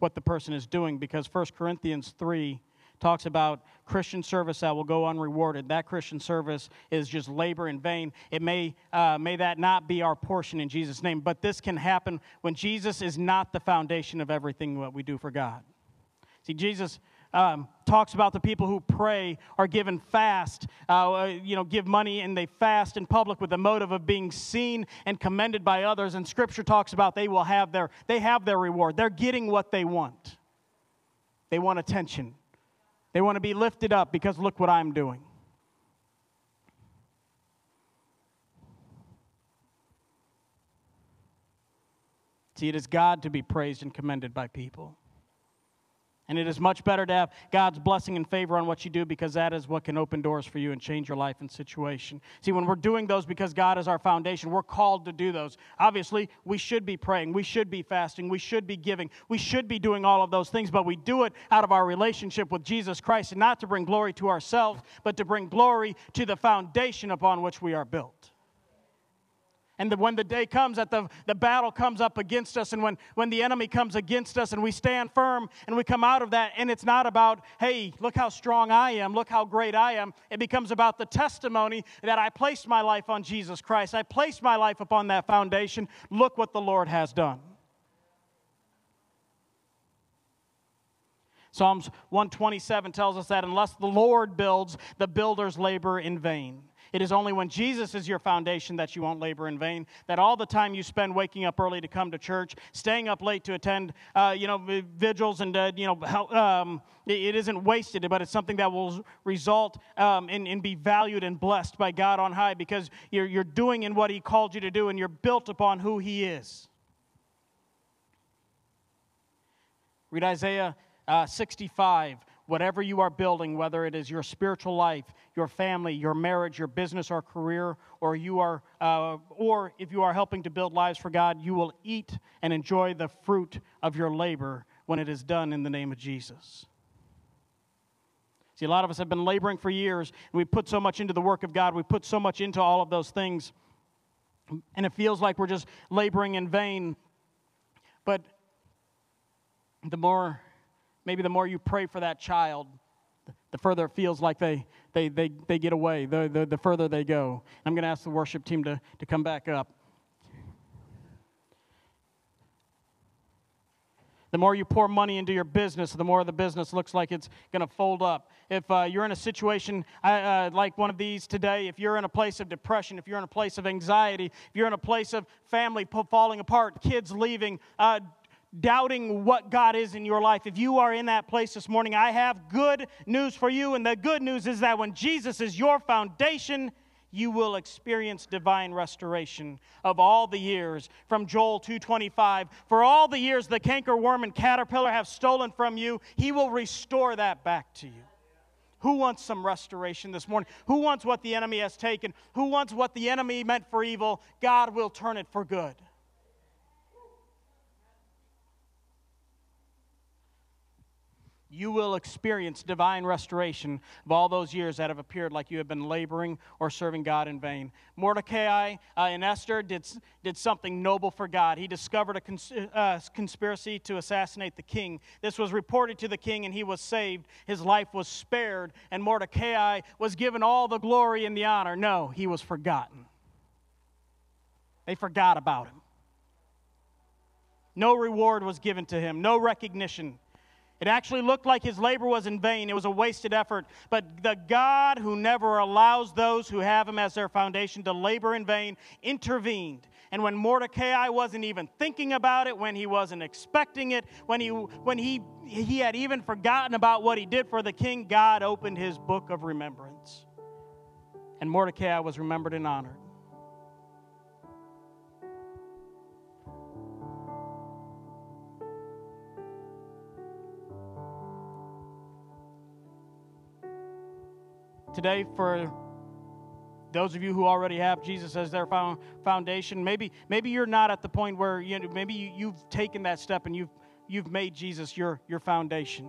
what the person is doing because 1 Corinthians 3 talks about Christian service that will go unrewarded. That Christian service is just labor in vain. It may, uh, may that not be our portion in Jesus' name, but this can happen when Jesus is not the foundation of everything that we do for God. See, Jesus um, talks about the people who pray are given fast, uh, uh, you know, give money and they fast in public with the motive of being seen and commended by others. And Scripture talks about they will have their they have their reward. They're getting what they want. They want attention. They want to be lifted up because look what I'm doing. See, it is God to be praised and commended by people. And it is much better to have God's blessing and favor on what you do because that is what can open doors for you and change your life and situation. See, when we're doing those because God is our foundation, we're called to do those. Obviously, we should be praying, we should be fasting, we should be giving, we should be doing all of those things, but we do it out of our relationship with Jesus Christ and not to bring glory to ourselves, but to bring glory to the foundation upon which we are built. And the, when the day comes that the, the battle comes up against us, and when, when the enemy comes against us, and we stand firm and we come out of that, and it's not about, hey, look how strong I am, look how great I am. It becomes about the testimony that I placed my life on Jesus Christ. I placed my life upon that foundation. Look what the Lord has done. Psalms 127 tells us that unless the Lord builds, the builders labor in vain. It is only when Jesus is your foundation that you won't labor in vain. That all the time you spend waking up early to come to church, staying up late to attend, uh, you know, vigils, and uh, you know, um, it isn't wasted, but it's something that will result um, in, in be valued and blessed by God on high because you're, you're doing in what He called you to do, and you're built upon who He is. Read Isaiah uh, 65 whatever you are building, whether it is your spiritual life, your family, your marriage, your business or career, or you are, uh, or if you are helping to build lives for God, you will eat and enjoy the fruit of your labor when it is done in the name of Jesus. See, a lot of us have been laboring for years, and we put so much into the work of God, we put so much into all of those things, and it feels like we're just laboring in vain. But the more maybe the more you pray for that child, the further it feels like they, they, they, they get away, the, the, the further they go. I'm going to ask the worship team to, to come back up. The more you pour money into your business, the more the business looks like it's going to fold up. If uh, you're in a situation uh, like one of these today, if you're in a place of depression, if you're in a place of anxiety, if you're in a place of family falling apart, kids leaving, uh, doubting what God is in your life, if you are in that place this morning, I have good news for you. And the good news is that when Jesus is your foundation, you will experience divine restoration of all the years from Joel 225 for all the years the cankerworm and caterpillar have stolen from you he will restore that back to you. Who wants some restoration this morning? Who wants what the enemy has taken? Who wants what the enemy meant for evil? God will turn it for good you will experience divine restoration of all those years that have appeared like you have been laboring or serving God in vain. Mordecai uh, and Esther did, did something noble for God. He discovered a cons- uh, conspiracy to assassinate the king. This was reported to the king, and he was saved. His life was spared, and Mordecai was given all the glory and the honor. No, he was forgotten. They forgot about him. No reward was given to him, no recognition. It actually looked like his labor was in vain. It was a wasted effort. But the God who never allows those who have him as their foundation to labor in vain intervened. And when Mordecai wasn't even thinking about it, when he wasn't expecting it, when he, when he, he had even forgotten about what he did for the king, God opened his book of remembrance. And Mordecai was remembered and honored. Today for those of you who already have Jesus as their foundation. Maybe, maybe you're not at the point where you know, maybe you, have taken that step and you've, you've made Jesus your, your foundation.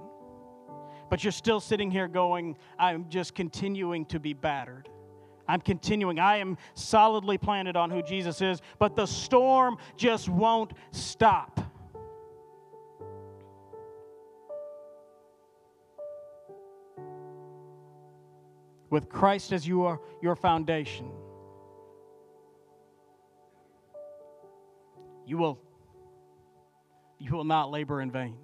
But you're still sitting here going, I'm just continuing to be battered. I'm continuing. I am solidly planted on who Jesus is, but the storm just won't stop. With Christ as your, your foundation, you will, you will not labor in vain.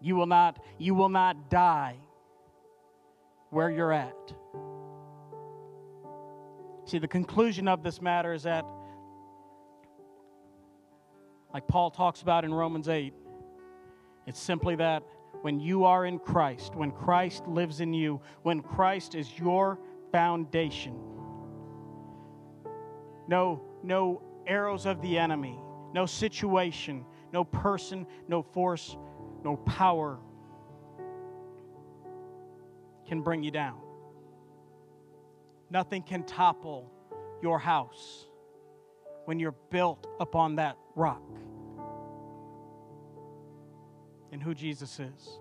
You will not, you will not die where you're at. See, the conclusion of this matter is that, like Paul talks about in Romans 8, it's simply that when you are in Christ, when Christ lives in you, when Christ is your foundation. No, no arrows of the enemy, no situation, no person, no force, no power can bring you down. Nothing can topple your house when you're built upon that rock in who Jesus is.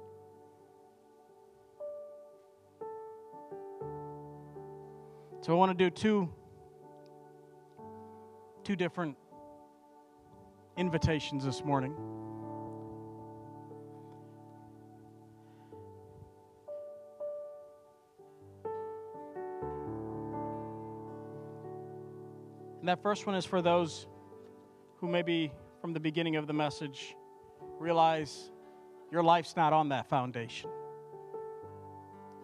So I want to do two two different invitations this morning. And that first one is for those who maybe from the beginning of the message realize your life's not on that foundation.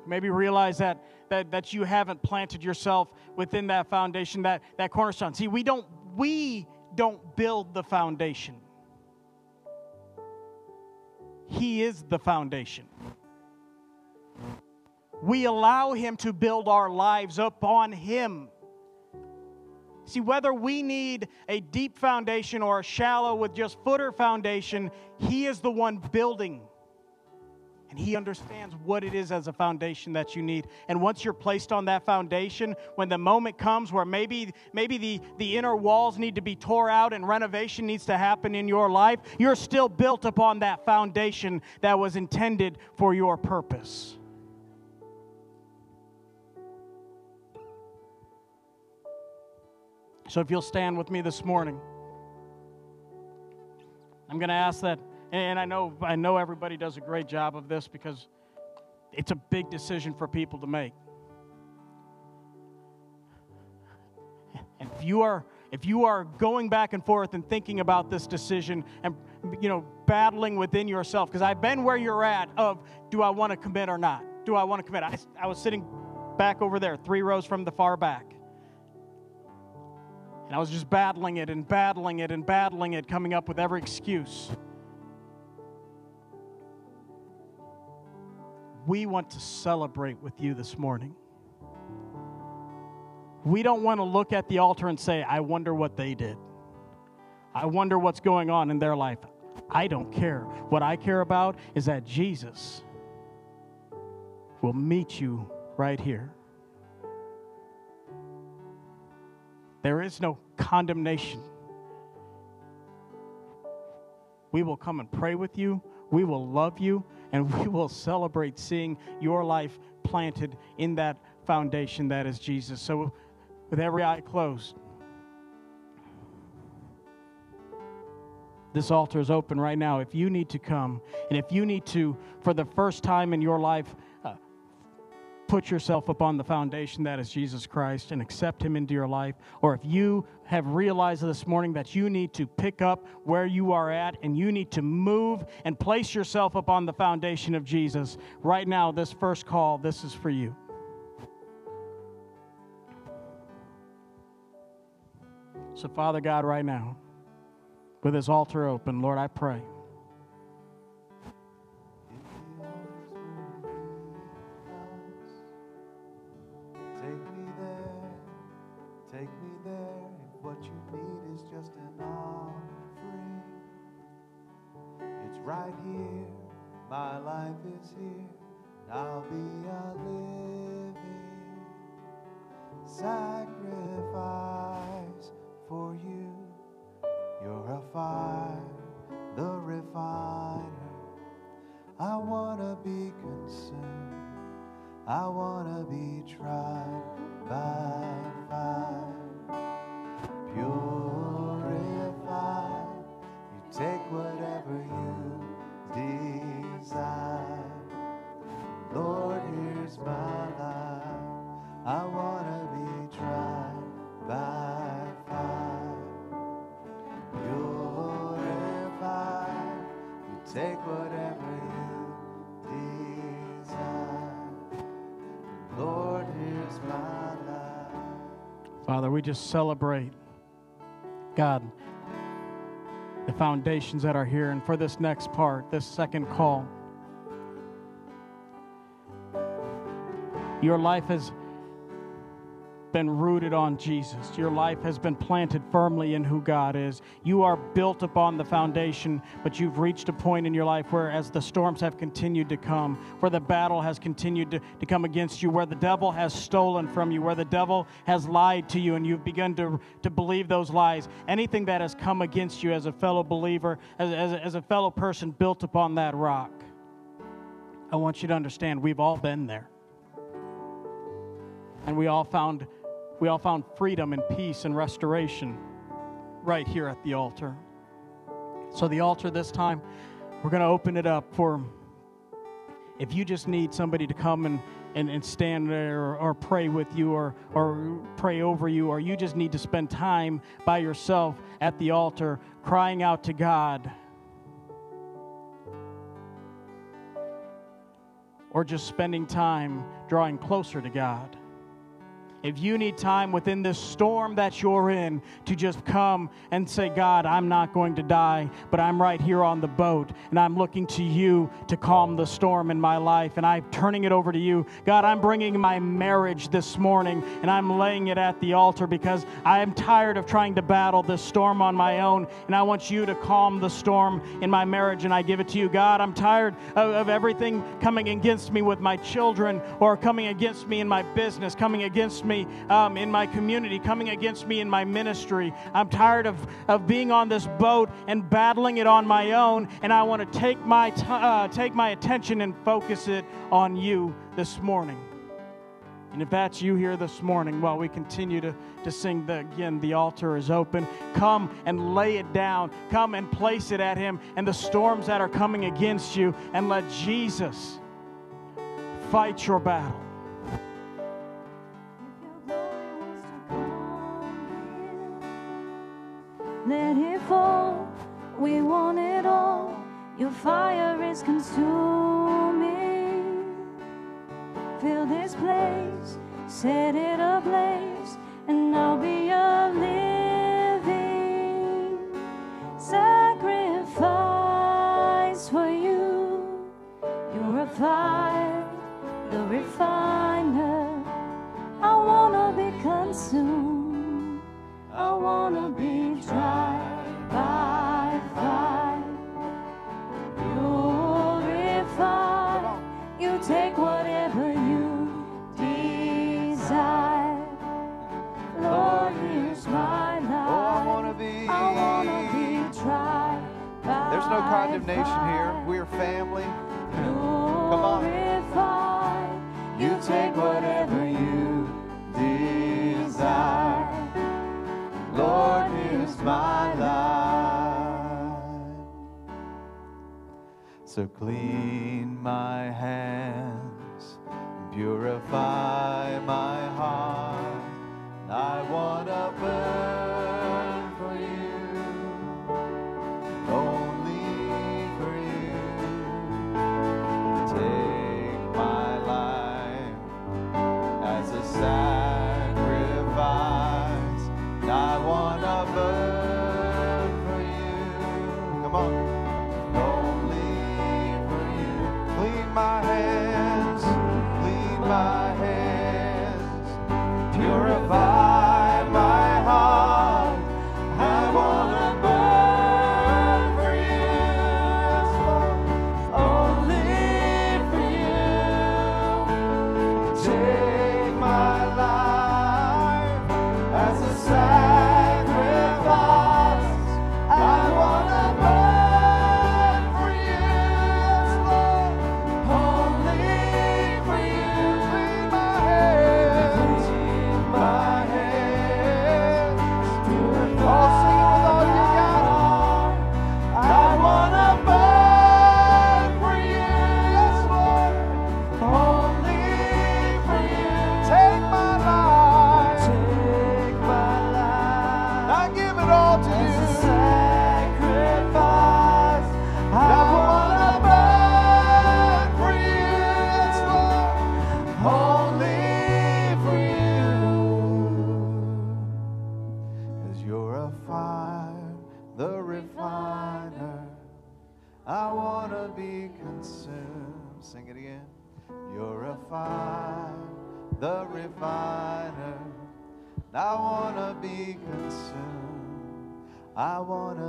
Maybe realize that, that, that you haven't planted yourself within that foundation, that, that cornerstone. See, we don't, we don't build the foundation. He is the foundation. We allow Him to build our lives upon Him. See, whether we need a deep foundation or a shallow with just footer foundation, He is the one building. And He understands what it is as a foundation that you need. And once you're placed on that foundation, when the moment comes where maybe, maybe the, the inner walls need to be tore out and renovation needs to happen in your life, you're still built upon that foundation that was intended for your purpose. So if you'll stand with me this morning, I'm going to ask that, and I know, I know everybody does a great job of this because it's a big decision for people to make. And if you are if you are going back and forth and thinking about this decision and you know battling within yourself because i've been where you're at of do i want to commit or not? Do i want to commit? I, I was sitting back over there three rows from the far back And I was just battling it and battling it and battling it, coming up with every excuse. We want to celebrate with you this morning. We don't want to look at the altar and say, I wonder what they did. I wonder what's going on in their life. I don't care. What I care about is that Jesus will meet you right here. There is no condemnation. We will come and pray with you. We will love you and we will celebrate seeing your life planted in that foundation that is Jesus. So, with every eye closed, this altar is open right now. If you need to come, and if you need to, for the first time in your life, put yourself upon the foundation that is Jesus Christ and accept Him into your life, or if you have realized this morning that you need to pick up where you are at and you need to move and place yourself upon the foundation of Jesus, right now, this first call, this is for you. So, Father God, right now, with this altar open, Lord, I pray. My life is here. I'll be a living sacrifice for you. You're a fire, the refiner. I want to be consumed. I want to be tried by fire. Purify. You take whatever you my life. I want to be tried by fire. Purify. You take whatever you desire. Lord, here's my life. Father, we just celebrate, God, the foundations that are here. And for this next part, this second call, your life has been rooted on Jesus. Your life has been planted firmly in who God is. You are built upon the foundation, but you've reached a point in your life where, as the storms have continued to come, where the battle has continued to, to come against you, where the devil has stolen from you, where the devil has lied to you, and you've begun to, to believe those lies, anything that has come against you as a fellow believer, as, as, as a fellow person built upon that rock, I want you to understand we've all been there. And we all found we all found freedom and peace and restoration right here at the altar. So, the altar this time, we're going to open it up for if you just need somebody to come and, and, and stand there or, or pray with you or, or pray over you, or you just need to spend time by yourself at the altar crying out to God. Or just spending time drawing closer to God if you need time within this storm that you're in to just come and say, God, I'm not going to die, but I'm right here on the boat and I'm looking to you to calm the storm in my life and I'm turning it over to you. God, I'm bringing my marriage this morning and I'm laying it at the altar because I am tired of trying to battle this storm on my own and I want you to calm the storm in my marriage and I give it to you. God, I'm tired of, of everything coming against me with my children or coming against me in my business, coming against me me um, in my community, coming against me in my ministry. I'm tired of, of being on this boat and battling it on my own, and I want to take my, t- uh, take my attention and focus it on you this morning. And if that's you here this morning, while we continue to, to sing the, again, the altar is open, come and lay it down. Come and place it at Him and the storms that are coming against you, and let Jesus fight your battle. let it fall. We want it all. Your fire is consuming. Fill this place, set it ablaze, and I'll be a living sacrifice for you. You're a fire, the refiner. I wanna be consumed tried by fire. Purify. You take whatever you desire. Lord, here's my Oh, I life. to be. I wanna be tried by There's no condemnation here. We're family. Come on. You take whatever my life. So clean my hands, purify my heart. I want to burn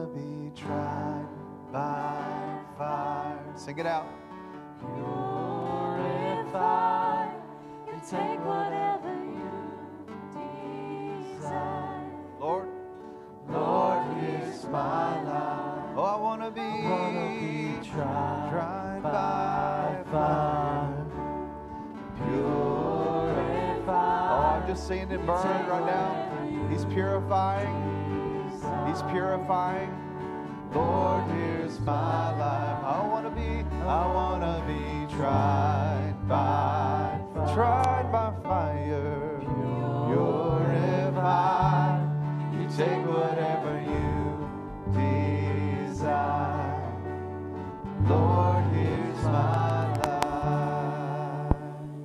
be tried by fire. Sing it out. Purify. You take whatever you desire. Lord, Lord, here's my life. Oh, I want to be, tried, by fire. Purify. Oh, I'm just seeing it burn right now. He's purifying. He's purifying. Lord, here's my life. I want to be, I want to be tried by, tried by fire. Purify. You take whatever you desire. Lord, here's my life.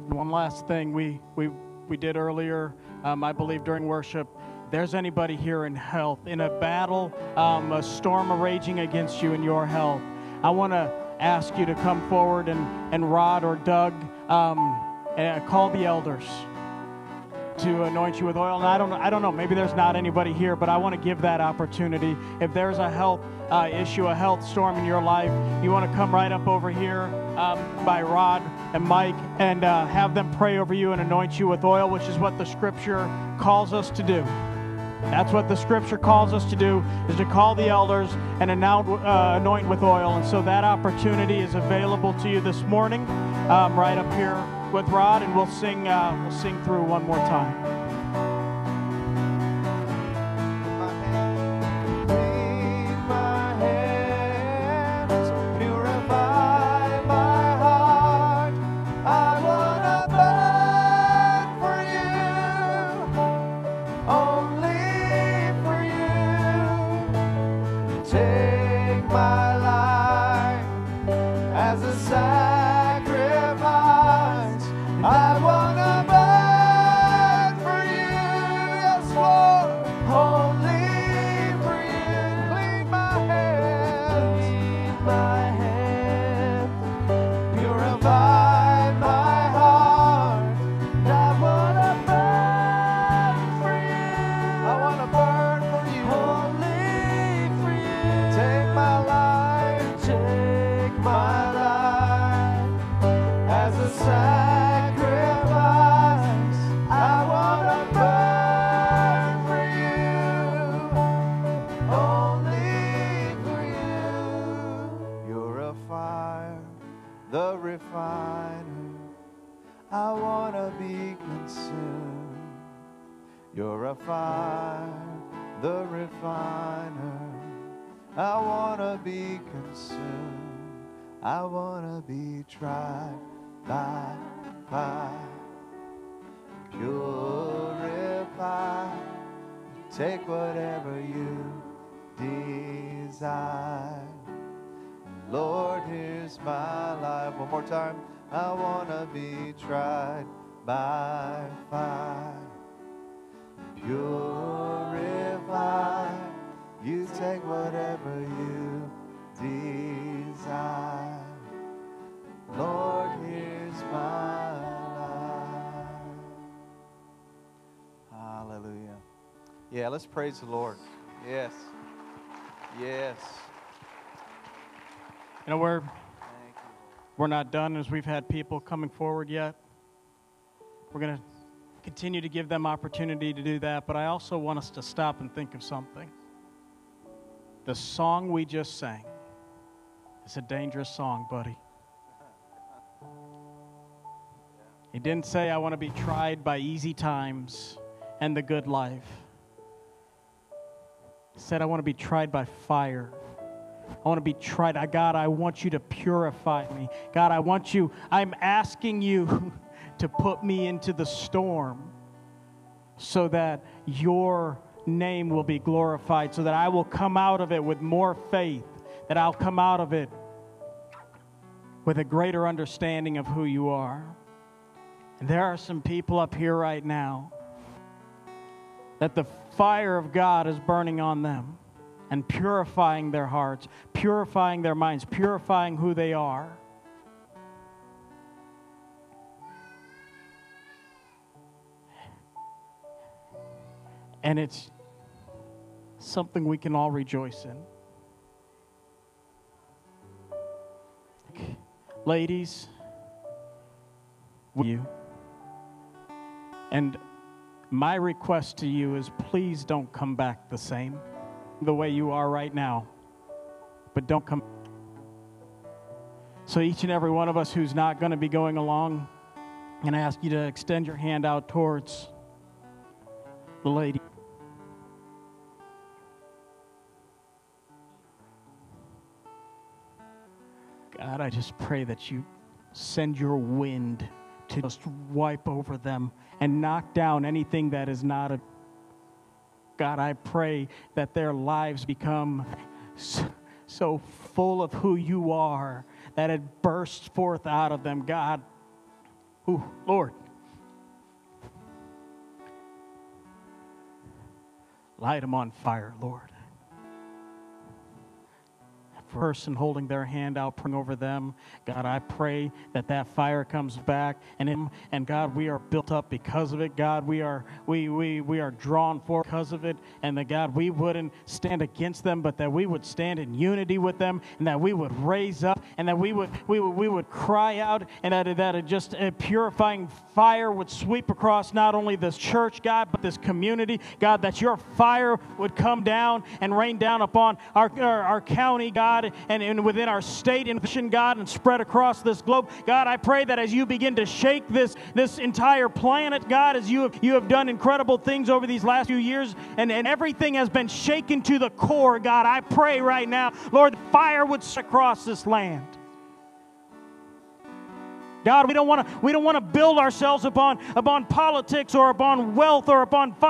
One last thing we, we, we did earlier, um, I believe during worship, there's anybody here in health, in a battle, um, a storm raging against you in your health, I want to ask you to come forward and, and Rod or Doug um, and call the elders to anoint you with oil. And I don't, I don't know, maybe there's not anybody here, but I want to give that opportunity. If there's a health uh, issue, a health storm in your life, you want to come right up over here um, by Rod and Mike and uh, have them pray over you and anoint you with oil, which is what the scripture calls us to do. That's what the scripture calls us to do, is to call the elders and anoint, uh, anoint with oil. And so that opportunity is available to you this morning, um, right up here with Rod, and we'll sing, uh, we'll sing through one more time. Let's praise the Lord. Yes. Yes. You know, we're, we're not done as we've had people coming forward yet. We're going to continue to give them opportunity to do that, but I also want us to stop and think of something. The song we just sang is a dangerous song, buddy. He didn't say, I want to be tried by easy times and the good life. Said, I want to be tried by fire. I want to be tried. I- God, I want you to purify me. God, I want you, I'm asking you to put me into the storm so that your name will be glorified, so that I will come out of it with more faith, that I'll come out of it with a greater understanding of who you are. And there are some people up here right now that the fire of God is burning on them and purifying their hearts, purifying their minds, purifying who they are. And it's something we can all rejoice in. Ladies, you. And my request to you is please don't come back the same, the way you are right now. But don't come. So, each and every one of us who's not going to be going along, to ask you to extend your hand out towards the lady. God, I just pray that you send your wind to just wipe over them and knock down anything that is not a God, I pray that their lives become so full of who you are that it bursts forth out of them. God, ooh, Lord, light them on fire, Lord. Person holding their hand out, praying over them. God, I pray that that fire comes back, and in, and God, we are built up because of it. God, we are we we we are drawn for because of it, and that God, we wouldn't stand against them, but that we would stand in unity with them, and that we would raise up, and that we would we would we would cry out, and that that it just a purifying fire would sweep across not only this church, God, but this community, God, that your fire would come down and rain down upon our our, our county, God, and, and within our state and nation, God, and spread across this globe. God, I pray that as you begin to shake this, this entire planet, God, as you have, you have done incredible things over these last few years, and, and everything has been shaken to the core, God, I pray right now, Lord, fire would across this land. God, we don't want to we don't want to build ourselves upon upon politics or upon wealth or upon